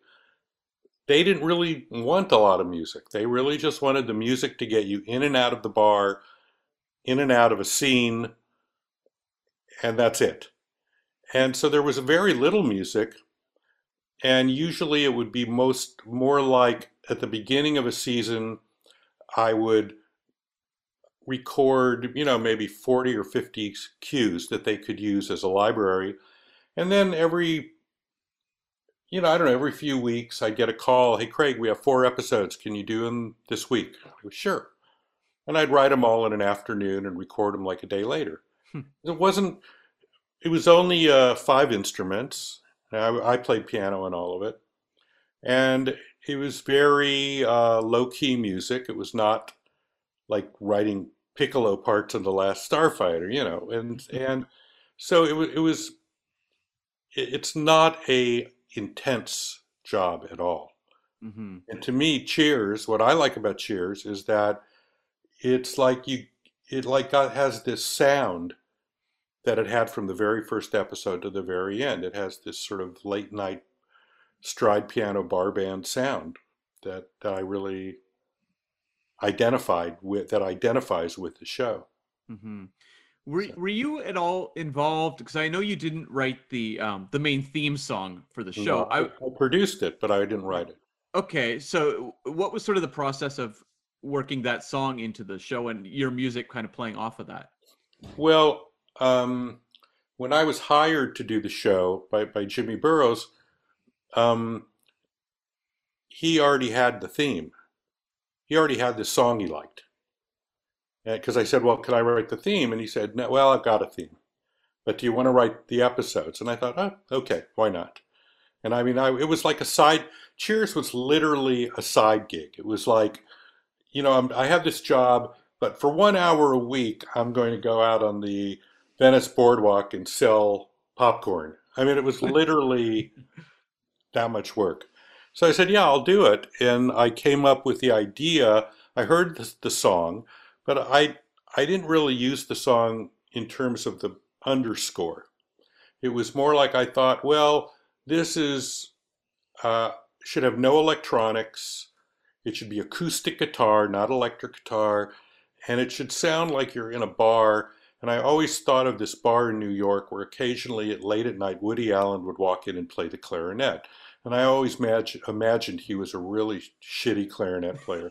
they didn't really want a lot of music. They really just wanted the music to get you in and out of the bar, in and out of a scene, and that's it. And so there was very little music, and usually it would be most more like at the beginning of a season, I would record, you know, maybe 40 or 50 cues that they could use as a library. And then every, you know, I don't know, every few weeks I'd get a call, hey, Craig, we have four episodes. Can you do them this week? Was, sure. And I'd write them all in an afternoon and record them like a day later. Hmm. It wasn't, it was only uh, five instruments. I, I played piano in all of it. And it was very uh, low key music. It was not like writing piccolo parts in the Last Starfighter, you know, and mm-hmm. and so it was it was it's not a intense job at all. Mm-hmm. And to me, Cheers, what I like about Cheers is that it's like you it like got, has this sound that it had from the very first episode to the very end. It has this sort of late night stride piano bar band sound that, that I really identified with that identifies with the show. Mm-hmm. Were, were you at all involved? Because I know you didn't write the um, the main theme song for the show. No, I, I, produced it, but I didn't write it. Okay, so what was sort of the process of working that song into the show and your music kind of playing off of that? Well, um, when I was hired to do the show by, by Jimmy Burrows, um, he already had the theme. He already had the song he liked. Because I said, well, can I write the theme? And he said, no, well, I've got a theme. But do you want to write the episodes? And I thought, oh, okay, why not? And I mean, I, it was like a side, Cheers was literally a side gig. It was like, you know, I'm, I have this job, but for one hour a week, I'm going to go out on the Venice Boardwalk and sell popcorn. I mean, it was literally that much work. So I said, yeah, I'll do it. And I came up with the idea. I heard the, the song, but I, I didn't really use the song in terms of the underscore. It was more like I thought, well, this is, uh, should have no electronics. It should be acoustic guitar, not electric guitar. And it should sound like you're in a bar. And I always thought of this bar in New York where occasionally at late at night, Woody Allen would walk in and play the clarinet. And I always imagine, imagined he was a really shitty clarinet player.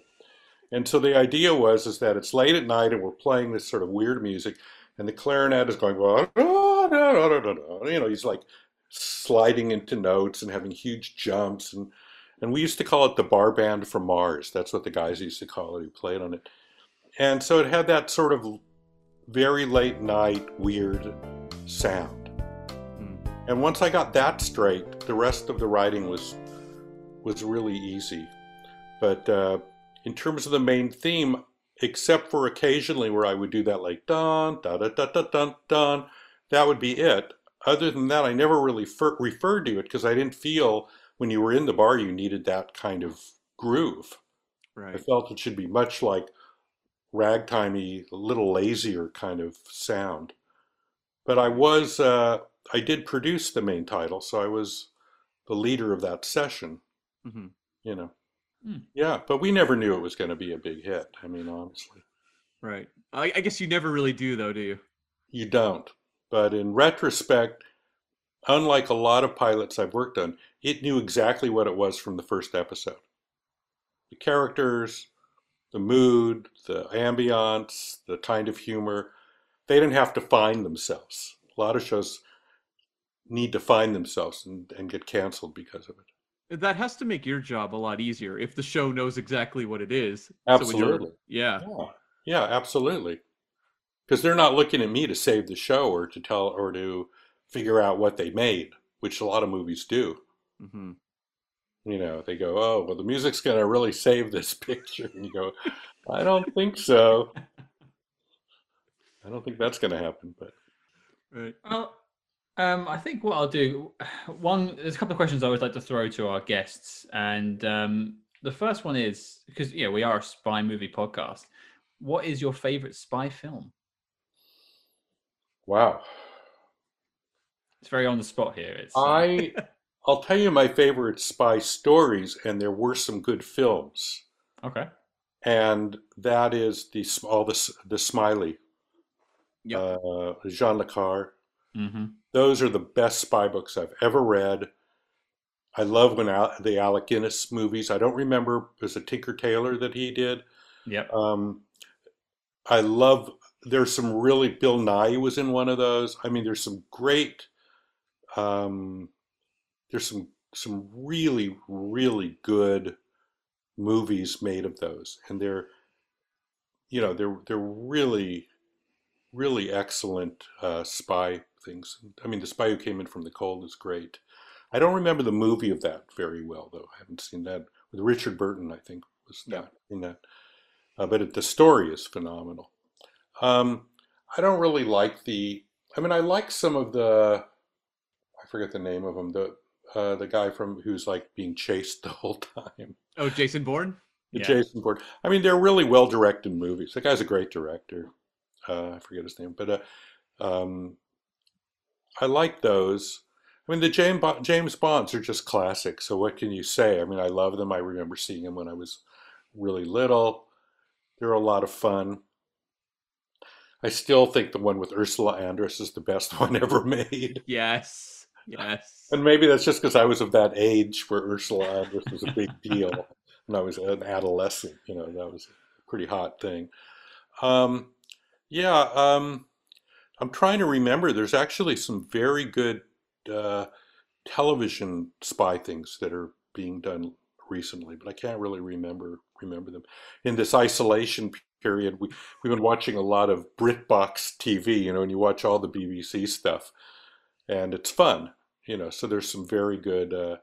And so the idea was is that it's late at night and we're playing this sort of weird music, and the clarinet is going, you know, he's like sliding into notes and having huge jumps, and and we used to call it the bar band from Mars. That's what the guys used to call it who played on it. And so it had that sort of very late night weird sound. And once I got that straight, the rest of the writing was was really easy. But uh, in terms of the main theme, except for occasionally where I would do that like dun da da da da dun dun, that would be it. Other than that, I never really fer- referred to it because I didn't feel when you were in the bar you needed that kind of groove. Right. I felt it should be much like ragtimey, a little lazier kind of sound. But I was uh, I did produce the main title, so I was the leader of that session. Mm-hmm. You know. Hmm. Yeah, but we never knew it was going to be a big hit. I mean, honestly, Right. I, I guess you never really do, though, do you? you don't. But in retrospect, unlike a lot of pilots I've worked on, it knew exactly what it was from the first episode. The characters, the mood, the ambiance, the kind of humor, they didn't have to find themselves. A lot of shows need to find themselves and, and get canceled because of it. That has to make your job a lot easier if the show knows exactly what it is. So Absolutely. yeah. Yeah, yeah, absolutely. Because they're not looking at me to save the show or to tell or to figure out what they made, which a lot of movies do. hmm You know, they go, "Oh, well, the music's going to really save this picture," and you go, "I don't think so. I don't think that's going to happen." But Right. Well, um, I think what I'll do one there's a couple of questions I always like to throw to our guests, and um, the first one is because yeah, we are a spy movie podcast. What is your favorite spy film? wow, It's very on the spot here. It's uh, I I'll tell you my favorite spy stories, and there were some good films, okay. and that is the all the the Smiley, Yep. uh, Jean Le Carre. Mm-hmm. Those are the best spy books I've ever read. I love when Al- the Alec Guinness movies. I don't remember was a Tinker Tailor that he did. Yep. Um, I love. There's some really. Bill Nighy was in one of those. I mean, there's some great. Um, there's some some really really good movies made of those, and they're, you know, they're they're really, really excellent uh, spy things. I mean, the spy who came in from the cold is great. I don't remember the movie of that very well, though. I haven't seen that with Richard Burton. I think was Yeah. that in that, uh, but it, the story is phenomenal. Um, I don't really like the. I mean, I like some of the. I forget the name of him. The uh, the guy from who's like being chased the whole time. Oh, Jason Bourne? The Yeah. Jason Bourne. I mean, they're really well directed movies. The guy's a great director. Uh, I forget his name, but uh, um, I like those. I mean, the James James Bonds are just classics. So what can you say? I mean, I love them. I remember seeing them when I was really little. They're a lot of fun. I still think the one with Ursula Andress is the best one ever made. Yes. Yes. And maybe that's just because I was of that age where Ursula Andress was a big deal when I was an adolescent. You know, that was a pretty hot thing. Um, yeah, um, I'm trying to remember. There's actually some very good uh, television spy things that are being done recently, but I can't really remember remember them. In this isolation period, we we've been watching a lot of BritBox TV. You know, and you watch all the BBC stuff, and it's fun. You know, so there's some very good uh,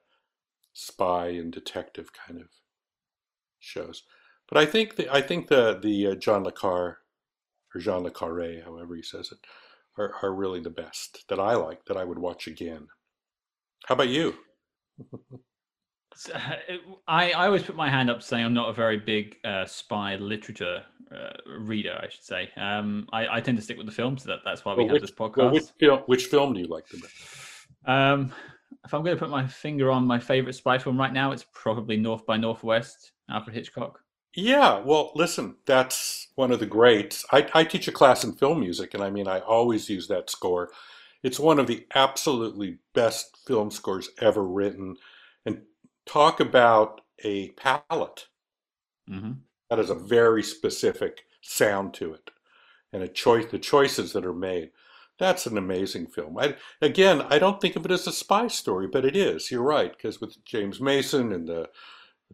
spy and detective kind of shows. But I think the I think the the uh, John Le Carre or Jean Le Carre, however he says it, are, are really the best that I like that I would watch again. How about you? So, uh, I, I always put my hand up saying I'm not a very big uh, spy literature uh, reader, I should say. Um, I, I tend to stick with the films. That, that's why we Well, have which, this podcast. well, which film? Which film do you like the best? Um, if I'm going to put my finger on my favorite spy film right now, it's probably North by Northwest, Alfred Hitchcock. Yeah, well, listen, that's one of the greats. I, I teach a class in film music, and I mean, I always use that score. It's one of the absolutely best film scores ever written. And talk about a palette hmm that has a very specific sound to it, and a choice, the choices that are made. That's an amazing film. I, again, I don't think of it as a spy story, but it is. You're right, because with James Mason and the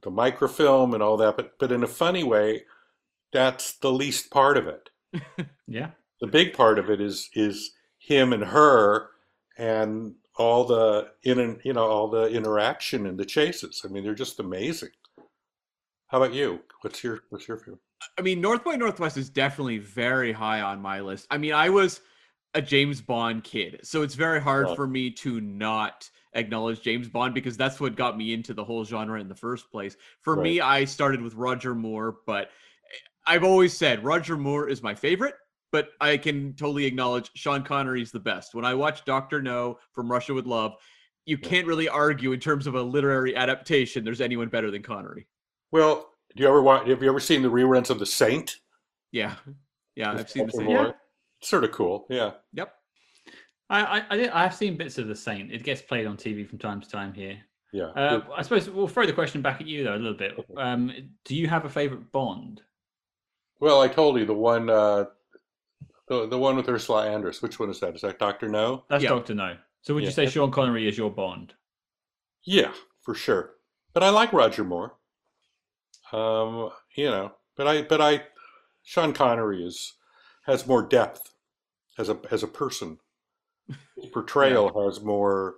the microfilm and all that, but but in a funny way, that's the least part of it. Yeah. The big part of it is is him and her and all the in you know all the interaction and the chases. I mean, they're just amazing. How about you? What's your what's your favorite? I mean, North by Northwest is definitely very high on my list. I mean, I was a James Bond kid, so it's very hard Right. for me to not acknowledge James Bond because that's what got me into the whole genre in the first place. For me, I started with Roger Moore, but I've always said Roger Moore is my favorite. But I can totally acknowledge Sean Connery's the best. When I watch Doctor No from Russia with Love, you can't really argue in terms of a literary adaptation. There's anyone better than Connery. Well, do you ever watch? Have you ever seen the reruns of The Saint? Yeah, yeah, With I've seen the Roger same. Yeah. Moore? It's sort of cool. Yeah. Yep. I, I, I did- I've seen bits of The Saint. It gets played on TV from time to time here. Yeah. Uh, I suppose we'll throw the question back at you though a little bit. Um, do you have a favorite Bond? Well, I told you the one, uh, the the one with Ursula Andress. Which one is that? Is that Doctor No? That's Yeah. Doctor No. So would you say Sean Connery is your Bond? Yeah, for sure. But I like Roger Moore. Um, you know, but I, but I, Sean Connery is has more depth as a as a person. His portrayal has more,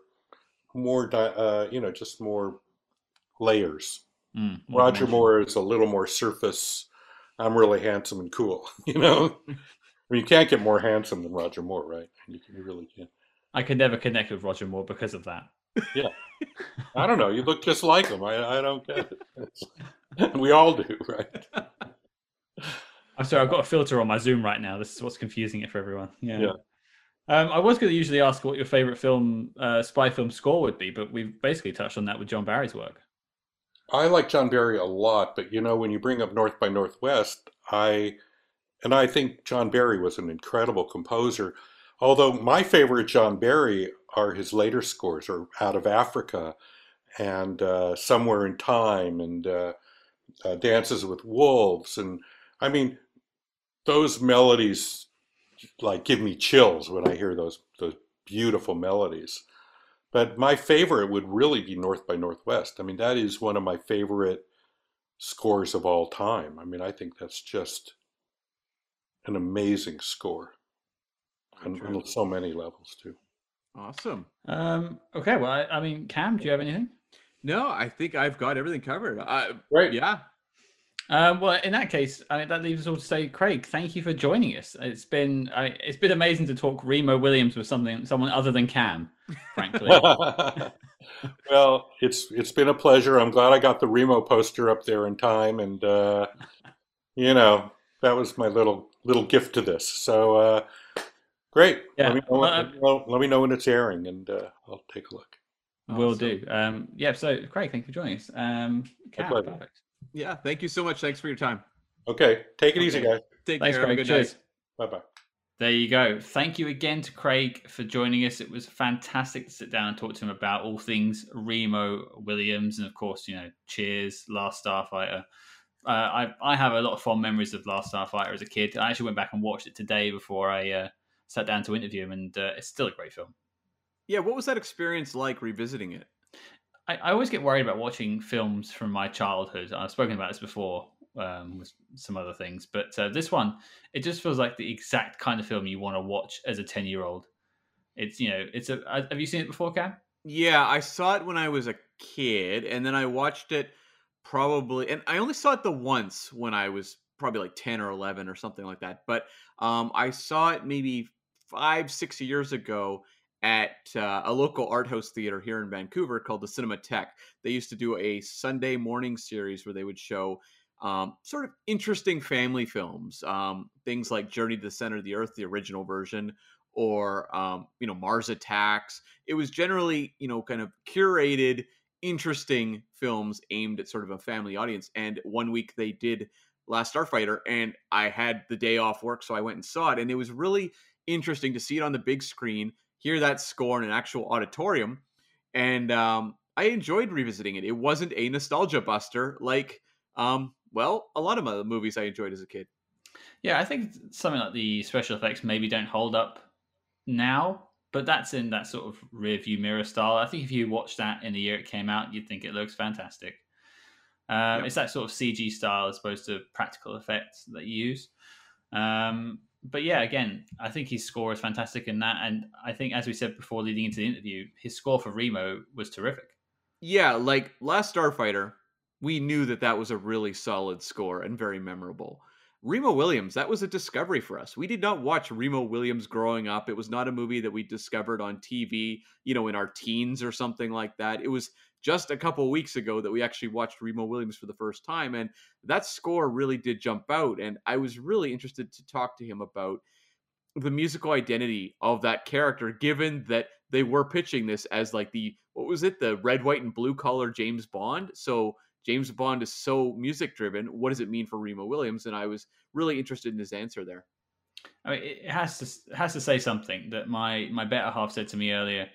more, uh, you know, just more layers. Mm, Roger. Moore is a little more surface. I'm really handsome and cool. You know, I mean, you can't get more handsome than Roger Moore, right? You, can, you really can't. I could never connect with Roger Moore because of that. Yeah, I don't know. You look just like him. I, I don't get it. we all do, right? I'm sorry, I've got a filter on my Zoom right now. This is what's confusing it for everyone. Yeah. Yeah. Um, I was going to usually ask what your favorite film, uh, spy film score would be, but we've basically touched on that with John Barry's work. I like John Barry a lot, but you know, when you bring up North by Northwest, I and I think John Barry was an incredible composer. Although my favorite John Barry are his later scores, or Out of Africa, and uh, Somewhere in Time, and uh, uh, Dances with Wolves, and I mean, those melodies like give me chills when I hear those those beautiful melodies. But my favorite would really be North by Northwest. I mean, that is one of my favorite scores of all time. I mean, I think that's just an amazing score on, on so many levels too. Awesome. Um, okay, well, I, I mean, Cam, do you have anything? No, I think I've got everything covered. Uh, Right. yeah. Um, well, in that case, I mean, that leaves us all to say, Craig, thank you for joining us. It's been I, it's been amazing to talk Remo Williams with something someone other than Cam, frankly. well, it's it's been a pleasure. I'm glad I got the Remo poster up there in time, and uh, you know that was my little little gift to this. So uh, great. Yeah, Let, me know, well, let, me know, let me know when it's airing, and uh, I'll take a look. Will Awesome. do. Um, yeah. So, Craig, thank you for joining us. Um, Cam, perfect. Yeah. Thank you so much. Thanks for your time. Okay, take it easy, guys. Take Thanks, care. Have a Craig. good Cheers. night. Bye bye. There you go. Thank you again to Craig for joining us. It was fantastic to sit down and talk to him about all things Remo Williams, and of course, you know, Cheers, Last Starfighter. Uh, I I have a lot of fond memories of Last Starfighter as a kid. I actually went back and watched it today before I uh, sat down to interview him, and uh, it's still a great film. Yeah. What was that experience like revisiting it? I, I always get worried about watching films from my childhood. I've spoken about this before um, with some other things, but uh, this one, it just feels like the exact kind of film you want to watch as a ten-year-old. It's you know, it's a. uh, Have you seen it before, Cam? Yeah, I saw it when I was a kid, and then I watched it probably, and I only saw it the once when I was probably like ten or eleven or something like that. But um, I saw it maybe five, six years ago at uh, a local art house theater here in Vancouver called the Cinematheque. They used to do a Sunday morning series where they would show um, sort of interesting family films, um, things like Journey to the Center of the Earth, the original version, or um, you know Mars Attacks. It was generally you know kind of curated, interesting films aimed at sort of a family audience. And one week they did Last Starfighter, and I had the day off work, so I went and saw it, and it was really interesting to see it on the big screen, hear that score in an actual auditorium, and um, I enjoyed revisiting it. It wasn't a nostalgia buster like, um, well, a lot of other movies I enjoyed as a kid. Yeah, I think something like the special effects maybe don't hold up now, but that's in that sort of rear view mirror style. I think if you watch that in the year it came out, you'd think it looks fantastic. Um, Yep. It's that sort of CG style as opposed to practical effects that you use. Um, but yeah, again, I think his score is fantastic in that, and I think as we said before, leading into the interview, his score for Remo was terrific. Yeah, like Last Starfighter, we knew that that was a really solid score and very memorable. Remo Williams, that was a discovery for us. We did not watch Remo Williams growing up. It was not a movie that we discovered on TV, you know, in our teens or something like that. It was just a couple weeks ago that we actually watched Remo Williams for the first time. And that score really did jump out. And I was really interested to talk to him about the musical identity of that character, given that they were pitching this as like the what was it, the red, white, and blue collar James Bond. So James Bond is so music driven. What does it mean for Remo Williams? And I was really interested in his answer there. I mean, it has to it has to say something that my my better half said to me earlier.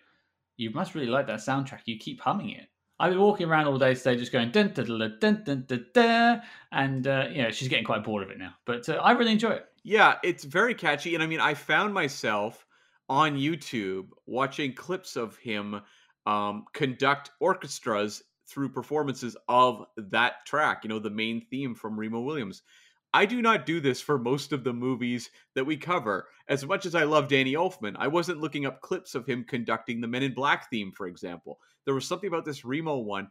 You must really like that soundtrack. You keep humming it. I've been walking around all day today, just going dun dun dun dun dun dun, dun and uh, you know she's getting quite bored of it now. But uh, I really enjoy it. Yeah, it's very catchy, and I mean, I found myself on YouTube watching clips of him um, conduct orchestras through performances of that track. You know, the main theme from Remo Williams. I do not do this for most of the movies that we cover. As much as I love Danny Elfman, I wasn't looking up clips of him conducting the Men in Black theme, for example. There was something about this Remo one.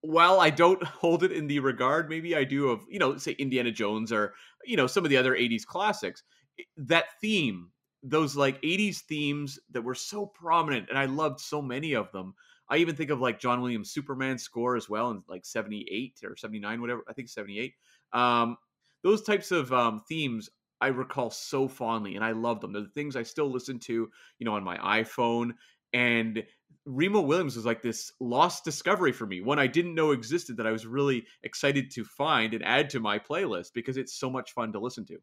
While I don't hold it in the regard, maybe I do of, you know, say Indiana Jones or, you know, some of the other 80s classics, that theme, those like 80s themes that were so prominent, and I loved so many of them. I even think of like John Williams' Superman score as well in like 78 or 79, whatever. I think 78. Um, those types of um, themes I recall so fondly, and I love them. They're the things I still listen to, you know, on my iPhone. And Remo Williams was like this lost discovery for me, one I didn't know existed that I was really excited to find and add to my playlist because it's so much fun to listen to.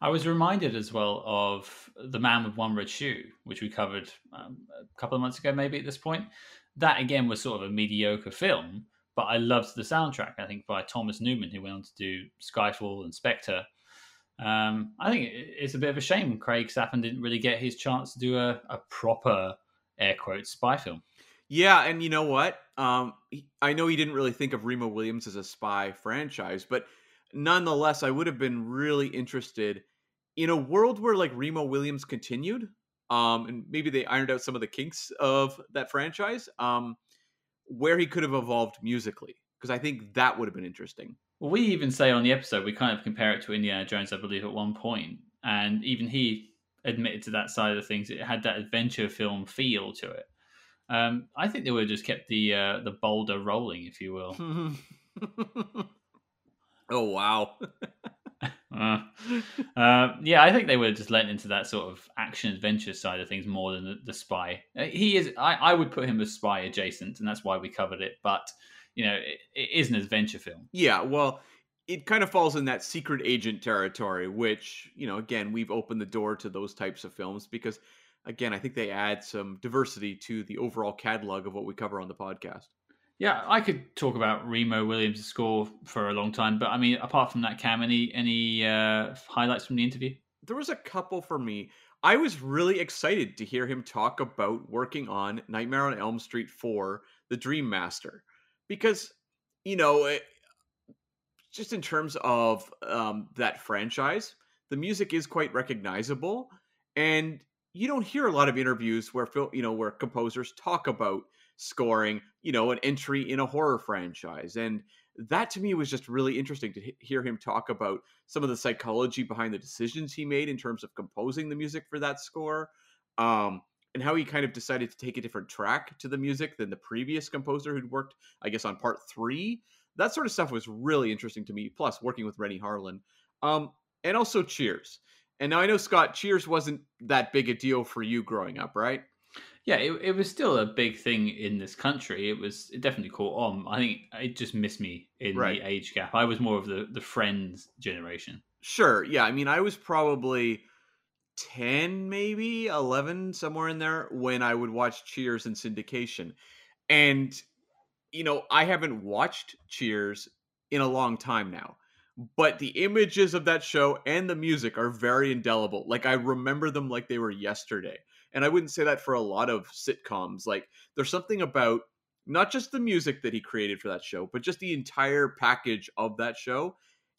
I was reminded as well of The Man with One Red Shoe, which we covered um, a couple of months ago, maybe at this point. That again was sort of a mediocre film, but I loved the soundtrack. I think by Thomas Newman, who went on to do Skyfall and Spectre. Um, I think it's a bit of a shame Craig Safan didn't really get his chance to do a, a proper air quotes spy film. Yeah, and you know what? Um, I know he didn't really think of Remo Williams as a spy franchise, but nonetheless, I would have been really interested in a world where like Remo Williams continued, um, and maybe they ironed out some of the kinks of that franchise. Um, where he could have evolved musically because I think that would have been interesting. Well, we even say on the episode we kind of compare it to Indiana Jones, I believe, at one point, and even he admitted to that side of things. It had that adventure film feel to it. Um, I think they would have just kept the uh, the boulder rolling, if you will. oh wow! uh, uh, yeah, I think they would have just lent into that sort of action adventure side of things more than the, the spy. Uh, he is. I, I, would put him as spy adjacent, and that's why we covered it. But you know, it, it is an adventure film. Yeah, well, it kind of falls in that secret agent territory, which you know, again, we've opened the door to those types of films because, again, I think they add some diversity to the overall catalog of what we cover on the podcast. Yeah, I could talk about Remo Williams' score for a long time, but I mean, apart from that, Cam, any any uh, highlights from the interview? There was a couple for me. I was really excited to hear him talk about working on Nightmare on Elm Street 4, The Dream Master, because you know, it, eh, just in terms of um, that franchise, the music is quite recognizable, and you don't hear a lot of interviews where you know where composers talk about scoring, you know, an entry in a horror franchise. And that to me was just really interesting to hear him talk about some of the psychology behind the decisions he made in terms of composing the music for that score. Um, and how he kind of decided to take a different track to the music than the previous composer who'd worked, I guess, on part three. That sort of stuff was really interesting to me. Plus, working with Renny Harlin, um, and also Cheers. And now I know Scott, Cheers wasn't that big a deal for you growing up, right? Yeah, it, it was still a big thing in this country. It was it definitely caught on. I think it just missed me in right. the age gap. I was more of the the Friends generation. Sure. Yeah. I mean, I was probably 10, maybe 11, somewhere in there when I would watch Cheers in syndication. And, you know, I haven't watched Cheers in a long time now. But the images of that show and the music are very indelible. Like, I remember them like they were yesterday. And I wouldn't say that for a lot of sitcoms. Like there's something about not just the music that he created for that show, but just the entire package of that show.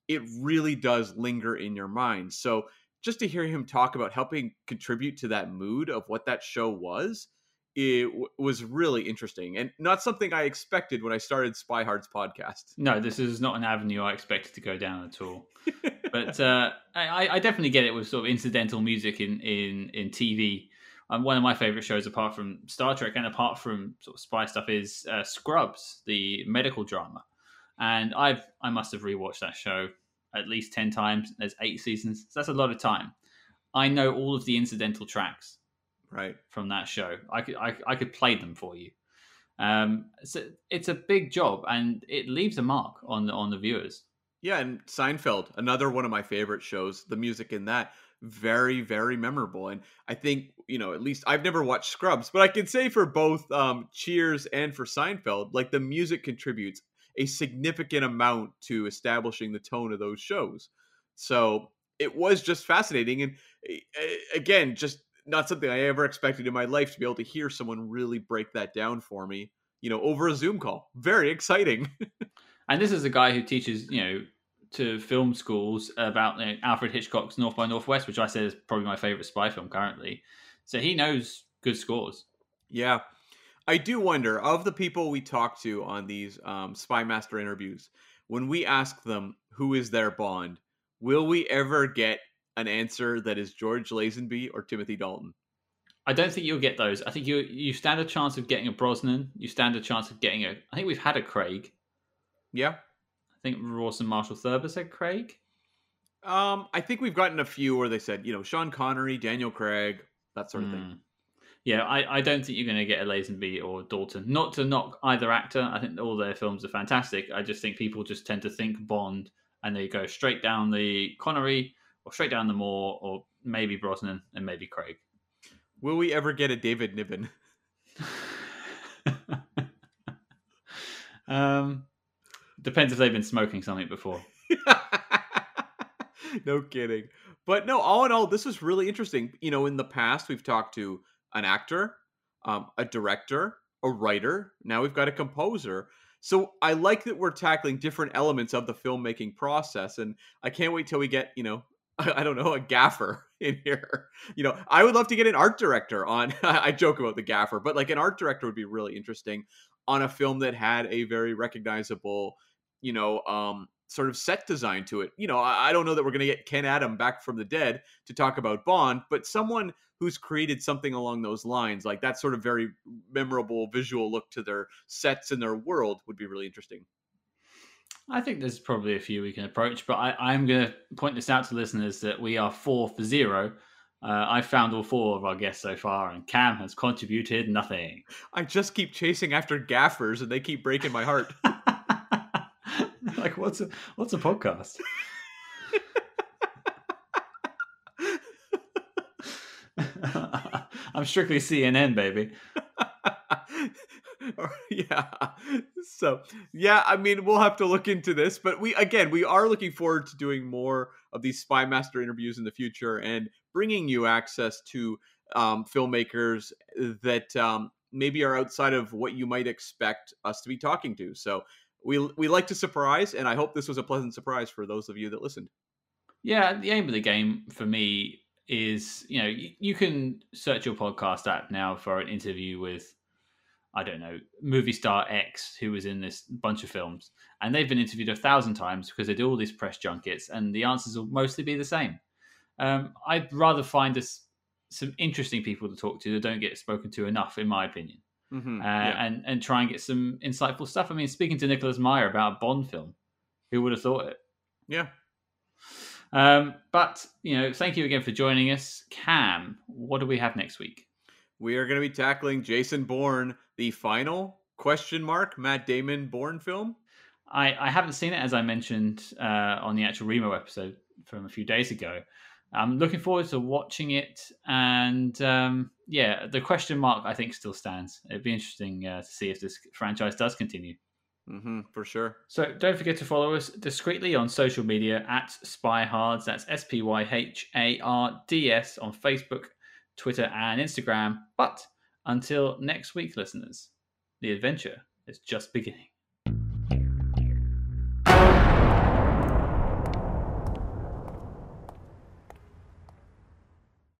It really does linger in your mind. So just to hear him talk about helping contribute to that mood of what that show was, it w- was really interesting and not something I expected when I started Spy Hard's podcast. No, this is not an avenue I expected to go down at all. but uh, I, I, definitely get it with sort of incidental music in in in TV um, one of my favorite shows, apart from Star Trek and apart from sort of spy stuff, is uh, Scrubs, the medical drama. And I've I must have rewatched that show at least ten times. There's eight seasons, so that's a lot of time. I know all of the incidental tracks, right, from that show. I could I, I could play them for you. Um, so it's a big job, and it leaves a mark on the, on the viewers. Yeah, and Seinfeld, another one of my favorite shows. The music in that very very memorable and i think you know at least i've never watched scrubs but i can say for both um cheers and for seinfeld like the music contributes a significant amount to establishing the tone of those shows. So it was just fascinating and again just not something i ever expected in my life to be able to hear someone really break that down for me you know over a zoom call. Very exciting. And this is a guy who teaches you know to film schools about you know, Alfred Hitchcock's North by Northwest, which I said is probably my favorite spy film currently. So he knows good scores. Yeah. I do wonder of the people we talk to on these um, Spy Master interviews, when we ask them who is their Bond, will we ever get an answer that is George Lazenby or Timothy Dalton? I don't think you'll get those. I think you you stand a chance of getting a Brosnan. You stand a chance of getting a. I think we've had a Craig. Yeah, think Rawson Marshall Thurber said Craig. Um, I think we've gotten a few where they said, you know, Sean Connery, Daniel Craig, that sort of mm. thing. Hmm. Yeah, I, I don't think you're going to get a Lazenby or Dalton. Not to knock either actor. I think all their films are fantastic. I just think people just tend to think Bond and they go straight down the Connery or straight down the Moore or maybe Brosnan and maybe Craig. Will we ever get a David Niven? um, Depends if they've been smoking something before. no kidding. But no, all in all, this was really interesting. You know, in the past, we've talked to an actor, um, a director, a writer. Now we've got a composer. So I like that we're tackling different elements of the filmmaking process, and I can't wait till we get you know I don't know a gaffer in here. You know, I would love to get an art director on. I joke about the gaffer, but like an art director would be really interesting on a film that had a very recognizable you know, um, sort of set design to it. You know, I, I don't know that we're going to get Ken Adam back from the dead to talk about Bond, but someone who's created something along those lines, like that sort of very memorable visual look to their sets and their world, would be really interesting. I think there's probably a few we can approach, but I, am going to point this out to listeners that we are four for zero. Uh, I found all four of our guests so far, and Cam has contributed nothing. I just keep chasing after gaffers, and they keep breaking my heart. like what's a what's a podcast? I'm strictly CNN, baby. yeah. So, yeah, I mean, we'll have to look into this, but we again, we are looking forward to doing more of these spy master interviews in the future and bringing you access to um, filmmakers that um, maybe are outside of what you might expect us to be talking to. So, we we like to surprise, and I hope this was a pleasant surprise for those of you that listened. Yeah, the aim of the game for me is you know you, can search your podcast app now for an interview with I don't know movie star X who was in this bunch of films, and they've been interviewed a thousand times because they do all these press junkets, and the answers will mostly be the same. Um, I'd rather find us some interesting people to talk to that don't get spoken to enough, in my opinion mm-hmm, uh, yeah. and and try and get some insightful stuff. I mean, speaking to Nicholas Meyer about a Bond film, who would have thought it? Yeah. Um, but you know, thank you again for joining us, Cam. What do we have next week? We are going to be tackling Jason Bourne, the final question mark Matt Damon Bourne film. I, I haven't seen it as I mentioned uh, on the actual Remo episode from a few days ago. I'm looking forward to watching it, and um, yeah, the question mark I think still stands. It'd be interesting uh, to see if this franchise does continue. Mm-hmm, for sure. So don't forget to follow us discreetly on social media at Spyhards. That's S P Y H A R D S on Facebook, Twitter, and Instagram. But until next week, listeners, the adventure is just beginning.